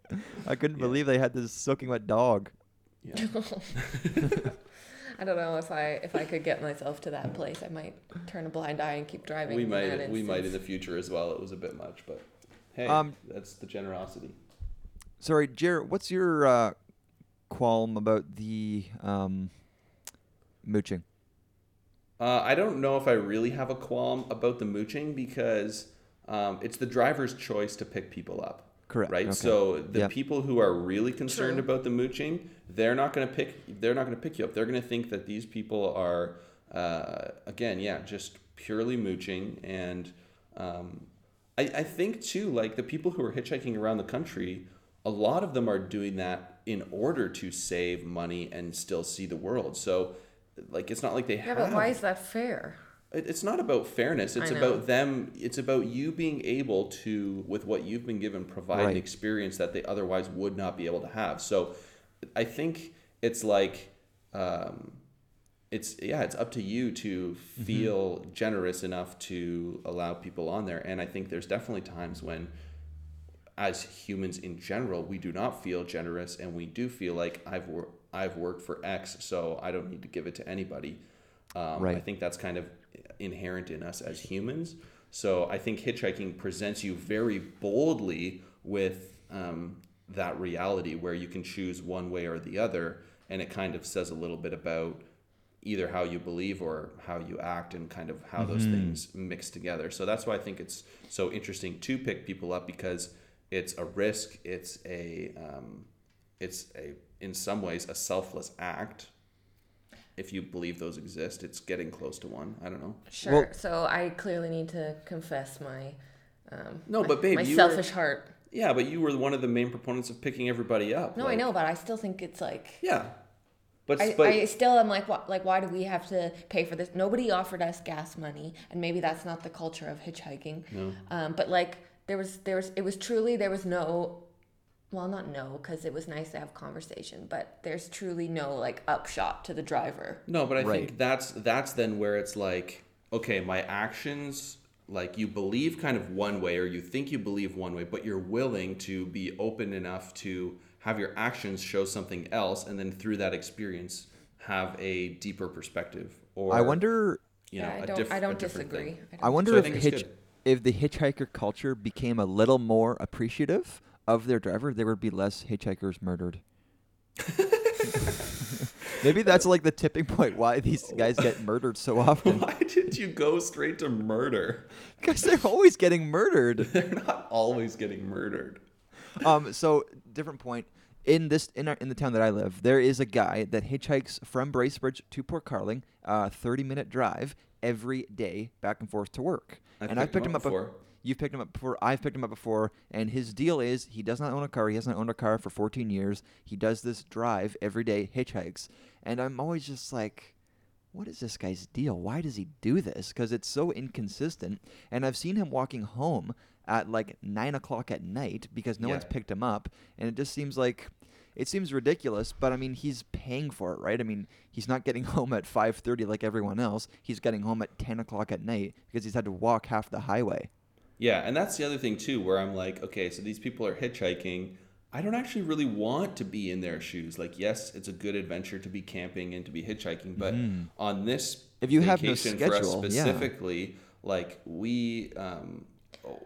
I couldn't Yeah. believe they had this soaking wet dog. Yeah. *laughs* I don't know if I if I could get myself to that place. I might turn a blind eye and keep driving. we might that we might in the future as well. It was a bit much, but hey, Um, that's the generosity. Sorry, Jared. What's your uh, qualm about the um, mooching? Uh, I don't know if I really have a qualm about the mooching because um, it's the driver's choice to pick people up. Correct. Right. okay. So the Yep. people who are really concerned True. about the mooching, they're not going to pick. They're not going to pick you up. They're going to think that these people are, uh, again, yeah, just purely mooching. And um, I, I think too, like the people who are hitchhiking around the country, a lot of them are doing that in order to save money and still see the world. So, like, it's not like they Yeah, have. but why is that fair? It- It's not about fairness. It's about them. It's about you being able to, with what you've been given, provide an experience that they otherwise would not be able to have. So, I think it's like, um, it's yeah, it's up to you to Mm-hmm. feel generous enough to allow people on there. And I think there's definitely times when, as humans in general, we do not feel generous, and we do feel like I've wor- I've worked for X, so I don't need to give it to anybody. Um, I think that's kind of inherent in us as humans. So I think hitchhiking presents you very boldly with um, that reality where you can choose one way or the other, and it kind of says a little bit about either how you believe or how you act and kind of how those things mix together. So that's why I think it's so interesting to pick people up because it's a risk. It's a um, it's a in some ways a selfless act. If you believe those exist, it's getting close to one. I don't know. Sure. Well- so I clearly need to confess my um, No, my- but babe, my you were- selfish heart. Yeah, but you were one of the main proponents of picking everybody up. No, I know, but I still think it's like Yeah, but I, but I still am like, why, like, why do we have to pay for this? Nobody offered us gas money, and maybe that's not the culture of hitchhiking. No. Um, but like, there was, there was, it was truly there was no, well, not no, because it was nice to have conversation, but there's truly no like upshot to the driver. No, but I Right. think that's that's then where it's like, okay, my actions like you believe kind of one way or you think you believe one way, but you're willing to be open enough to have your actions show something else and then through that experience have a deeper perspective or I wonder. you know, yeah, I a don't, diff- I a don't different disagree. thing. I, don't I wonder So if think hitch, good. If the hitchhiker culture became a little more appreciative of their driver, there would be less hitchhikers murdered. *laughs* Maybe that's like the tipping point why these guys get murdered so often. Why did you go straight to murder? Because they're always getting murdered. *laughs* They're not always getting murdered. um, so different point. In this in our, in the town that I live, there is a guy that hitchhikes from Bracebridge to Port Carling, uh, thirty minute drive every day back and forth to work. I've and I've picked him up, before. You've picked him up before. I've picked him up before, and his deal is he does not own a car. He hasn't owned a car for 14 years. He does this drive every day, hitchhikes, and I'm always just like, what is this guy's deal? Why does he do this? Because it's so inconsistent. And I've seen him walking home at like nine o'clock at night because no one's picked him up, and it just seems like. It seems ridiculous, but I mean, he's paying for it, right? I mean, he's not getting *laughs* home at 5:30 like everyone else. He's getting home at 10 o'clock at night because he's had to walk half the highway. Yeah, and that's the other thing too, where I'm like, okay, so these people are hitchhiking. I don't actually really want to be in their shoes. Like, yes, it's a good adventure to be camping and to be hitchhiking, but on this. If you have no vacation for us schedule, yeah. specifically, like we um,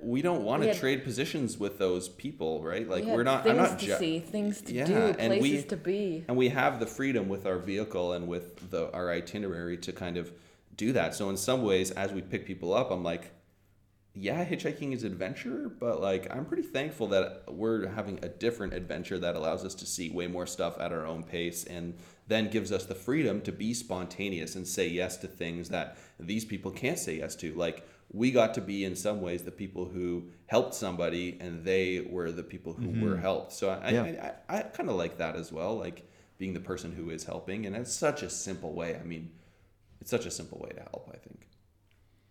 we don't want We to had- trade positions with those people, right? Like we we're not. things I'm not to ju- see, things to Yeah, do, and places we- to be. and we have the freedom with our vehicle and with the our itinerary to kind of do that. So in some ways, as we pick people up, I'm like, yeah, hitchhiking is adventure, but like I'm pretty thankful that we're having a different adventure that allows us to see way more stuff at our own pace and then gives us the freedom to be spontaneous and say yes to things that these people can't say yes to. Like we got to be in some ways the people who helped somebody and they were the people who were helped. So I, Yeah. I, I, I kind of like that as well, like being the person who is helping. And it's such a simple way. I mean, it's such a simple way to help, I think.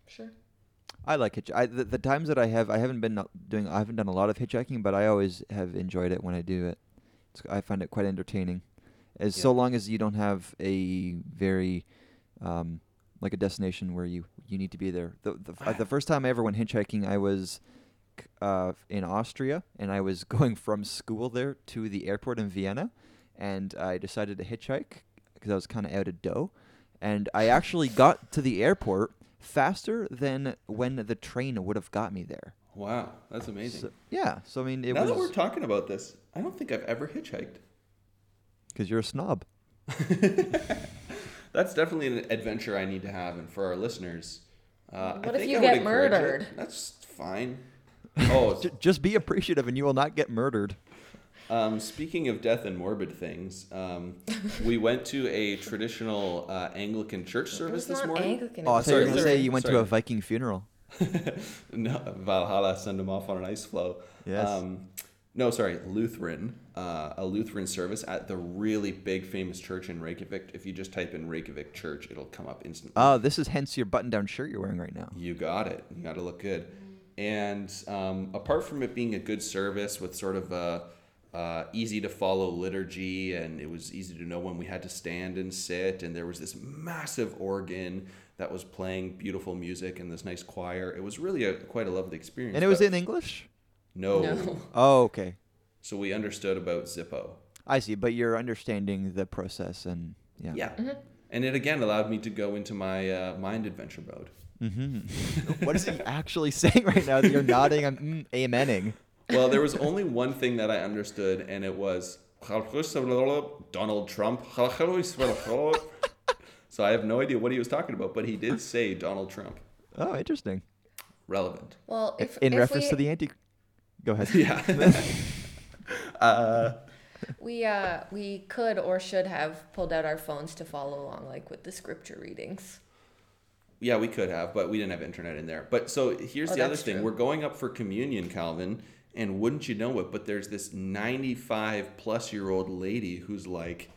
Sure. I like hitch. I, the, the times that I have, I haven't been doing. I haven't done a lot of hitchhiking, but I always have enjoyed it when I do it. It's, I find it quite entertaining, as so long as you don't have a very, um, like a destination where you you need to be there. The the, uh, the first time I ever went hitchhiking, I was uh, in Austria, and I was *laughs* going from school there to the airport in Vienna, and I decided to hitchhike because I was kind of out of dough, and I actually got to the airport faster than when the train would have got me there. Wow, that's amazing. So, yeah, so I mean, it now that we're talking about this, I don't think I've ever hitchhiked. *laughs* because you're a snob. *laughs* That's definitely an adventure I need to have, and for our listeners, uh, I What if think you I get encourage it. murdered? That's fine. Oh, *laughs* just be appreciative, and you will not get murdered. um, speaking of death and morbid things, um, *laughs* we went to a traditional uh, Anglican church service this morning. Anglican. Oh, I thought you were Sorry, going to say you went to a Viking funeral. *laughs* no, Valhalla send them off on an ice floe. Yes. Um, no, sorry, Lutheran, uh, a Lutheran service at the really big famous church in Reykjavik. If you just type in Reykjavik church, it'll come up instantly. Oh, this is hence your button-down shirt you're wearing right now. You got it. You got to look good. And um, apart from it being a good service with sort of a uh, easy to follow liturgy, and it was easy to know when we had to stand and sit, and there was this massive organ that was playing beautiful music and this nice choir. It was really a quite a lovely experience. And it was but in English. no. No. Oh, okay. So we understood about Zippo. I see, but you're understanding the process and yeah. Yeah. And it again allowed me to go into my uh, mind adventure mode. Mm-hmm. *laughs* what is he actually *laughs* saying right now? That you're nodding and mm, amening. Well, there was only one thing that I understood, and it was Donald Trump. So I have no idea what he was talking about, but he did say Donald Trump. Oh, interesting. Relevant. Well, if in if reference we, to the anti. Go ahead. *laughs* Yeah. Uh, we uh we could or should have pulled out our phones to follow along, like with the scripture readings. yeah, we could have, but we didn't have internet in there. But so here's Oh, the other thing: true. we're going up for communion, Calvin, and wouldn't you know it? But there's this 95 plus year old lady who's like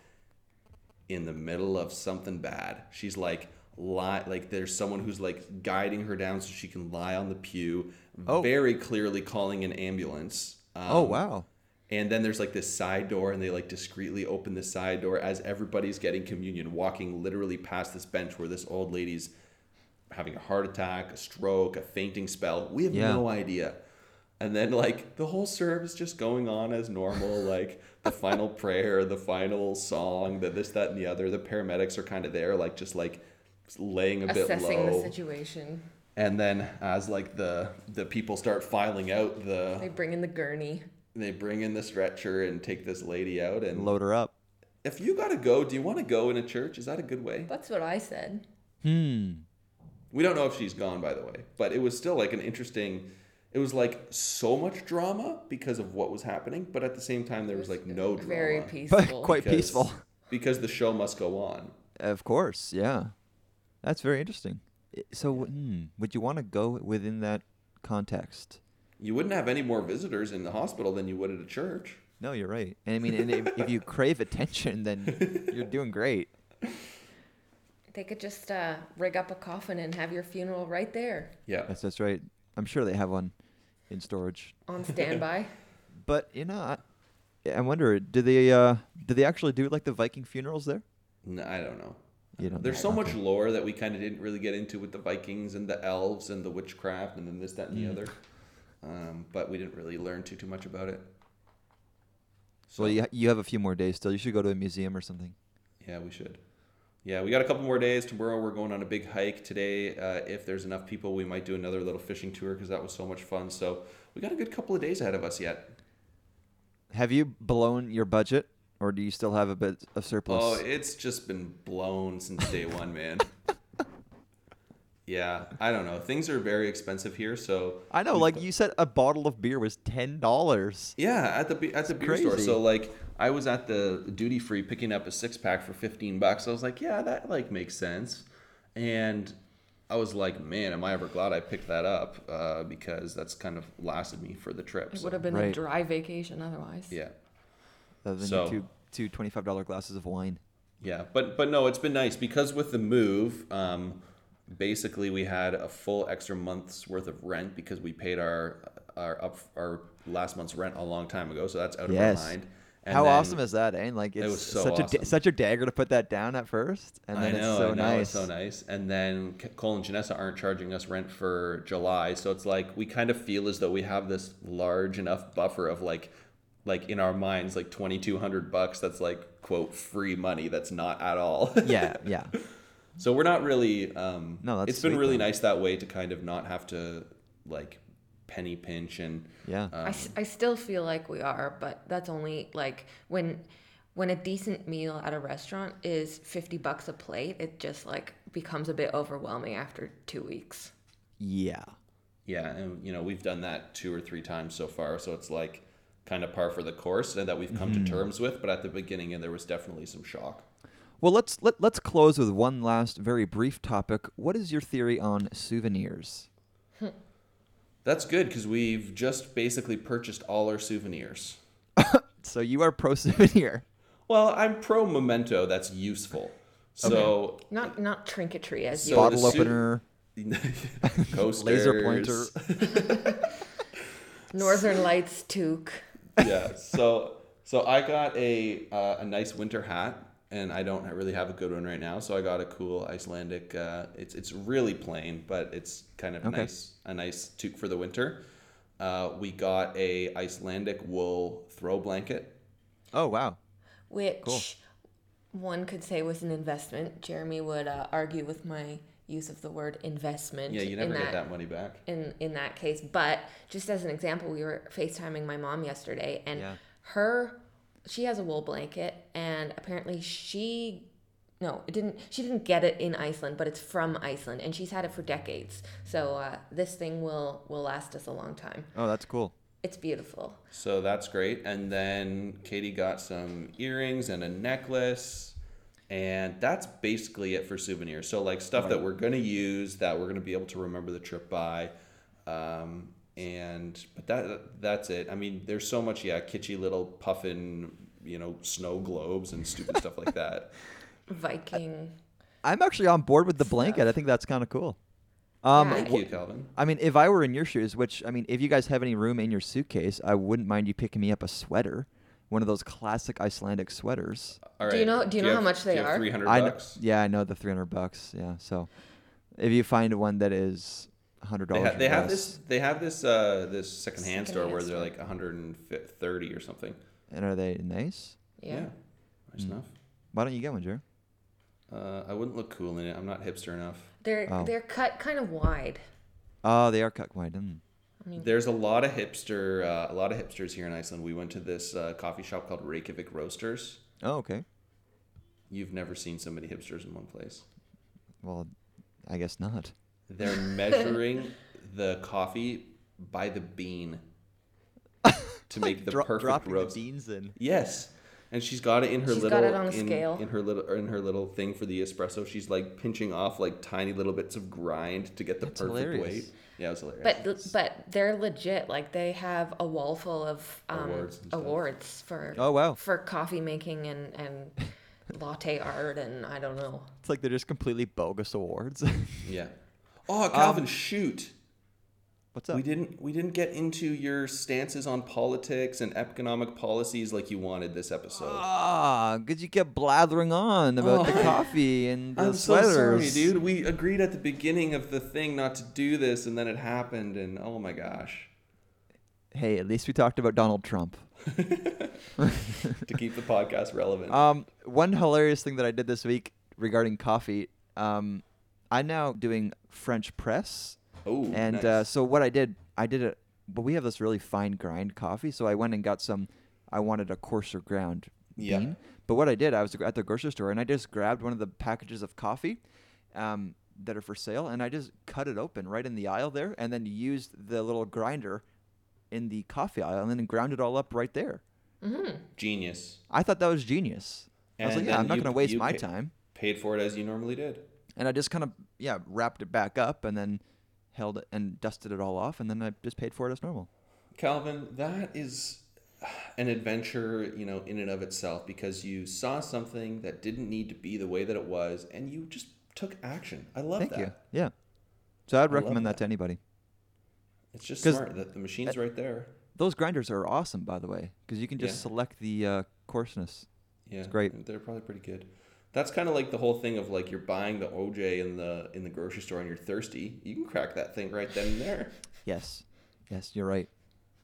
in the middle of something bad. She's like lie like there's someone who's like guiding her down so she can lie on the pew, Oh. very clearly calling an ambulance. Um, Oh wow. And then there's like this side door, and they like discreetly open the side door as everybody's getting communion, walking literally past this bench where this old lady's having a heart attack, a stroke, a fainting spell. We have Yeah. no idea. And then like the whole service just going on as normal, *laughs* like the final prayer, the final song, the this, that, and the other. The paramedics are kind of there, like just like laying a bit Assessing low. the situation. And then as like the the people start filing out, the They bring in the gurney. They bring in the stretcher and take this lady out and Load her up. if you gotta go do you want to go in a church is that a good way That's what I said. Hmm. we don't know if she's gone by the way but it was still like an interesting it was like so much drama because of what was happening but at the same time there was like no drama Very peaceful. *laughs* Quite because- peaceful. because the show must go on Of course, yeah. That's very interesting. So, hmm, would you want to go within that context? You wouldn't have any more visitors in the hospital than you would at a church No, you're right. And I mean, and if, if you crave attention, then you're doing great. They could just uh, rig up a coffin and have your funeral right there yeah That's that's right. I'm sure they have one in storage. on standby. *laughs* But you know, I, I wonder, do they uh, do they actually do like the Viking funerals there? no, i don't know You know, there's so much lore that we kind of didn't really get into with the vikings and the elves and the witchcraft and then this that and the Mm. other um, but we didn't really learn too too much about it Well, you you have a few more days still. You should go to a museum or something. Yeah, we should. Yeah, we got a couple more days. Tomorrow we're going on a big hike. Today, uh, if there's enough people, we might do another little fishing tour because that was so much fun. So we got a good couple of days ahead of us yet. Have you blown your budget, or do you still have a bit of surplus? Oh, it's just been blown since day one, man. *laughs* Yeah, I don't know. Things are very expensive here, so I know, like you said, a bottle of beer was ten dollars. Yeah, at the be- at the It's beer store. So like, I was at the duty free picking up a six pack for fifteen bucks. I was like, yeah, that like makes sense. And I was like, man, am I ever glad I picked that up uh, because that's kind of lasted me for the trip. It so, would have been a dry vacation otherwise. yeah, Other than So- your two two twenty five dollar glasses of wine. yeah, but but no, it's been nice because with the move, um, basically we had a full extra month's worth of rent because we paid our our up our last month's rent a long time ago, so that's out of Yes. our mind. And How awesome is that, eh? Like it's was so such a awesome. da- such a dagger to put that down at first, and then I know, it's so I know, nice. it's so nice. And then Cole and Janessa aren't charging us rent for July, so it's like we kind of feel as though we have this large enough buffer of like, like in our minds, like twenty two hundred bucks. That's like quote free money. That's not at all. Yeah, *laughs* yeah. So we're not really. Um, No, that's it's been sweet, really though. nice that way to kind of not have to like penny pinch and Yeah. I, s- I still feel like we are, but that's only like when when a decent meal at a restaurant is 50 bucks a plate, it just like becomes a bit overwhelming after 2 weeks. Yeah. yeah, and you know we've done that two or three times so far. So it's like kind of par for the course and that we've come Mm-hmm. to terms with. But at the beginning, and there was definitely some shock. Well, let's let, let's close with one last very brief topic. What is your theory on souvenirs? That's good because we've just basically purchased all our souvenirs. *laughs* So you are pro souvenir. Well, I'm pro memento that's useful. So Not not trinketry as So you Bottle sou- opener, *laughs* coasters, laser pointer. *laughs* Northern Lights toque. yeah. So so I got a uh, a nice winter hat, and I don't really have a good one right now. So I got a cool Icelandic. Uh, it's it's really plain, but it's kind of Okay. nice. A nice toque for the winter. Uh, we got a Icelandic wool throw blanket. Oh wow. which one could say was an investment. Jeremy would uh, argue with my use of the word investment. Yeah, you in never that, get that money back. in in that case. But just as an example, we were FaceTiming my mom yesterday, and Yeah. her she has a wool blanket, and apparently she no, it didn't. She didn't get it in Iceland, but it's from Iceland, and she's had it for decades. So uh, this thing will will last us a long time. Oh, that's cool. It's beautiful. So that's great. And then Katie got some earrings and a necklace. And that's basically it for souvenirs. So, like stuff that we're going to use that we're going to be able to remember the trip by. Um, and, but that that's it. I mean, there's so much, yeah, kitschy little puffin, you know, snow globes and stupid *laughs* stuff like that. Viking. I'm actually on board with the blanket. I think that's kind of cool. Um, Thank you, Calvin. I mean, if I were in your shoes, which I mean, if you guys have any room in your suitcase, I wouldn't mind you picking me up a sweater, one of those classic Icelandic sweaters. All Do you know- do you know how much they are? Three hundred I kn- yeah, I know the 300 bucks. Yeah, so if you find one that is $100 They, ha- they have this. They have this. Uh, this secondhand store where they're like 130 or something. and are they nice? Yeah. nice enough. Why don't you get one, Jer? Uh, I wouldn't look cool in it. I'm not hipster enough. They're Oh. they're cut kind of wide. Oh, they are cut wide. Mm. I mean, There's a lot of hipster, uh, a lot of hipsters here in Iceland. We went to this uh, coffee shop called Reykjavik Roasters. Oh, okay. You've never seen so many hipsters in one place. Well, I guess not. They're *laughs* measuring the coffee by the bean to make the Dro- perfect dropping roast. the beans in. Yes. And she's got it in her She's little got it on a in, scale. in her little in her little thing for the espresso. She's like pinching off like tiny little bits of grind to get the That's perfect hilarious. weight. Yeah, it was hilarious. but but they're legit. Like they have a wall full of um, Awards and stuff. awards for Oh, wow. for coffee making and and latte art and I don't know. It's like they're just completely bogus awards. yeah. *laughs* Oh, Calvin, shoot. What's up? We didn't we didn't get into your stances on politics and economic policies like you wanted this episode. Ah, because you kept blathering on about the Oh. *laughs* coffee and the I'm sweaters. so sorry, dude. We agreed at the beginning of the thing not to do this, and then it happened, and oh my gosh. Hey, at least we talked about Donald Trump. *laughs* *laughs* to keep the podcast relevant. Um, one hilarious thing that I did this week regarding coffee, um, I'm now doing French press, oh, and nice. uh, so what I did, I did it. But we have this really fine grind coffee, so I went and got some. I wanted a coarser ground Yeah. bean, but what I did, I was at the grocery store and I just grabbed one of the packages of coffee, um, that are for sale, and I just cut it open right in the aisle there, and then used the little grinder in the coffee aisle, and then ground it all up right there. genius. I thought that was genius. I was like, yeah, I'm not going to waste my pa- time. Paid for it as you normally did. And I just kind of, yeah, wrapped it back up and then held it and dusted it all off, and then I just paid for it as normal. Calvin, that is an adventure, you know, in and of itself because you saw something that didn't need to be the way that it was and you just took action. I love Thank that. you. Yeah. So I'd recommend that. that. to anybody. It's just smart that the machine's right there. Those grinders are awesome, by the way, because you can just Yeah. select the uh, coarseness. Yeah, it's great. They're probably pretty good. That's kind of like the whole thing of like you're buying the OJ in the in the grocery store and you're thirsty. You can crack that thing right then and there. *laughs* Yes, yes, you're right.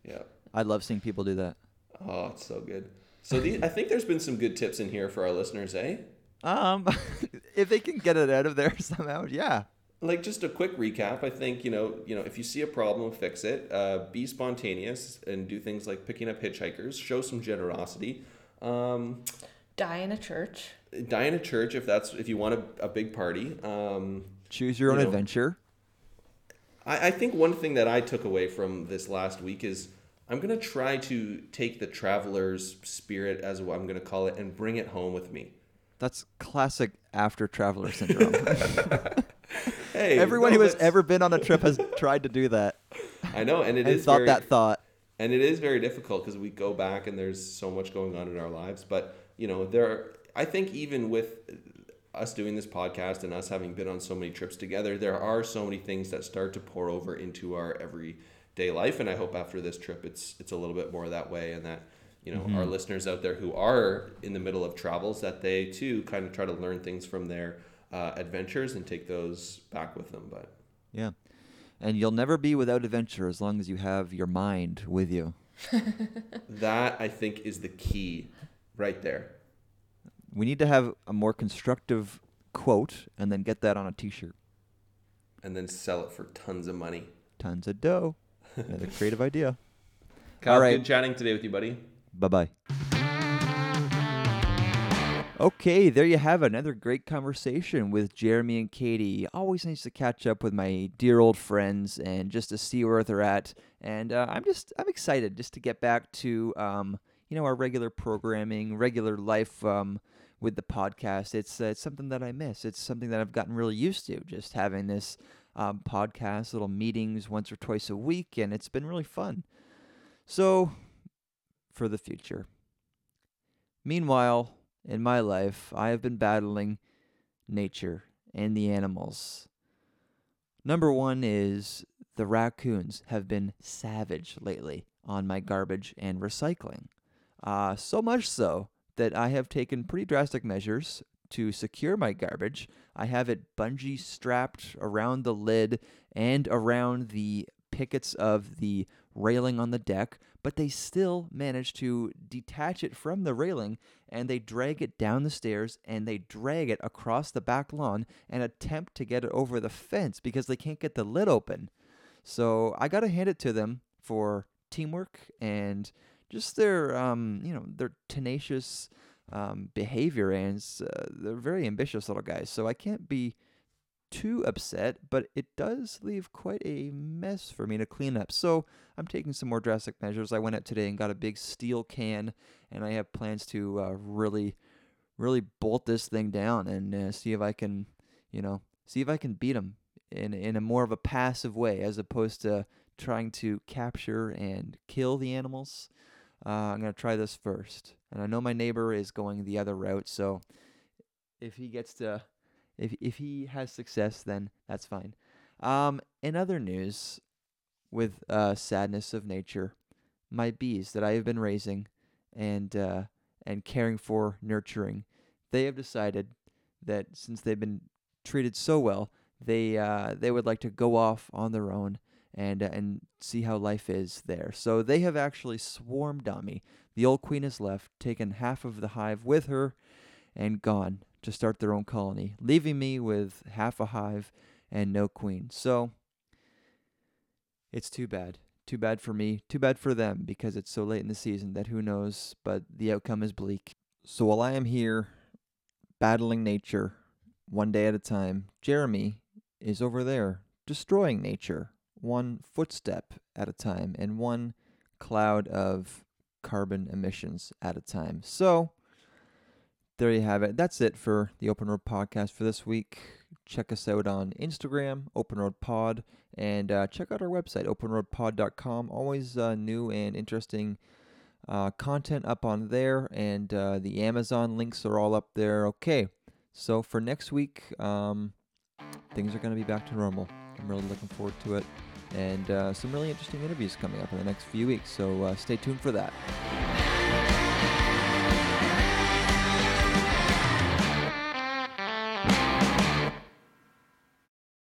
Yeah. I love seeing people do that. Oh, it's so good. So the, I think there's been some good tips in here for our listeners, eh? Um, *laughs* if they can get it out of there *laughs* somehow, yeah. Like just a quick recap, I think you know, you know, if you see a problem, fix it. Uh, be spontaneous and do things like picking up hitchhikers. Show some generosity. Um, Die in a church. die in a church if that's if you want a, a big party. Um, Choose your You own know. adventure. I, I think one thing that I took away from this last week is I'm gonna try to take the traveler's spirit, as what I'm gonna call it, and bring it home with me. That's classic after traveler syndrome. *laughs* Hey, Everyone no, who has that's- ever been on a trip has tried to do that *laughs* I know, and it and is thought very, that thought. and it is very difficult because we go back and there's so much going on in our lives. But you know, there, are, I think even with us doing this podcast and us having been on so many trips together, there are so many things that start to pour over into our everyday life. And I hope after this trip, it's it's a little bit more that way, and that you know our listeners out there who are in the middle of travels that they too kind of try to learn things from their uh, adventures and take those back with them. But Yeah. And you'll never be without adventure as long as you have your mind with you. *laughs* that I think is the key right there. We need to have a more constructive quote and then get that on a t shirt. and then sell it for tons of money. Tons of dough. Another creative *laughs* idea. Kyle, All right. good chatting today with you, buddy. Bye bye. Okay, there you have it. Another great conversation with Jeremy and Katie. Always nice to catch up with my dear old friends and just to see where they're at. And uh, I'm just I'm excited just to get back to um, you know our regular programming, regular life um, with the podcast. It's uh, it's something that I miss. It's something that I've gotten really used to. Just having this um, podcast, little meetings once or twice a week, and it's been really fun. So, for the future. Meanwhile, in my life, I have been battling nature and the animals. Number one is the raccoons have been savage lately on my garbage and recycling. Uh, so much so that I have taken pretty drastic measures to secure my garbage. I have it bungee strapped around the lid and around the pickets of the railing on the deck, but they still manage to detach it from the railing and they drag it down the stairs and they drag it across the back lawn and attempt to get it over the fence because they can't get the lid open. So I got to hand it to them for teamwork and just their um, you know, their tenacious um, behavior and uh, they're very ambitious little guys. So I can't be too upset, but it does leave quite a mess for me to clean up. So I'm taking some more drastic measures. I went out today and got a big steel can, and I have plans to uh, really, really bolt this thing down and uh, see if I can, you know, see if I can beat them in in a more of a passive way as opposed to trying to capture and kill the animals. Uh, I'm gonna try this first, and I know my neighbor is going the other route, so if he gets to if if he has success, then that's fine. Um, in other news, with uh, sadness of nature, my bees that I have been raising and uh, and caring for, nurturing, they have decided that since they've been treated so well, they uh, they would like to go off on their own and uh, and see how life is there. So they have actually swarmed on me. The old queen has left, taken half of the hive with her, and gone to start their own colony, leaving me with half a hive and no queen. So it's too bad. Too bad for me, too bad for them because it's so late in the season that who knows, but the outcome is bleak. So while I am here battling nature one day at a time, Jeremy is over there destroying nature one footstep at a time and one cloud of carbon emissions at a time. So, there you have it. That's it for the Open Road Podcast for this week. Check us out on Instagram, Open Road Pod, and uh, check out our website, openroadpod.com. Always uh, new and interesting uh, content up on there, and uh, the Amazon links are all up there. Okay, so for next week, um, things are going to be back to normal. I'm really looking forward to it, and uh, some really interesting interviews coming up in the next few weeks. So uh, stay tuned for that.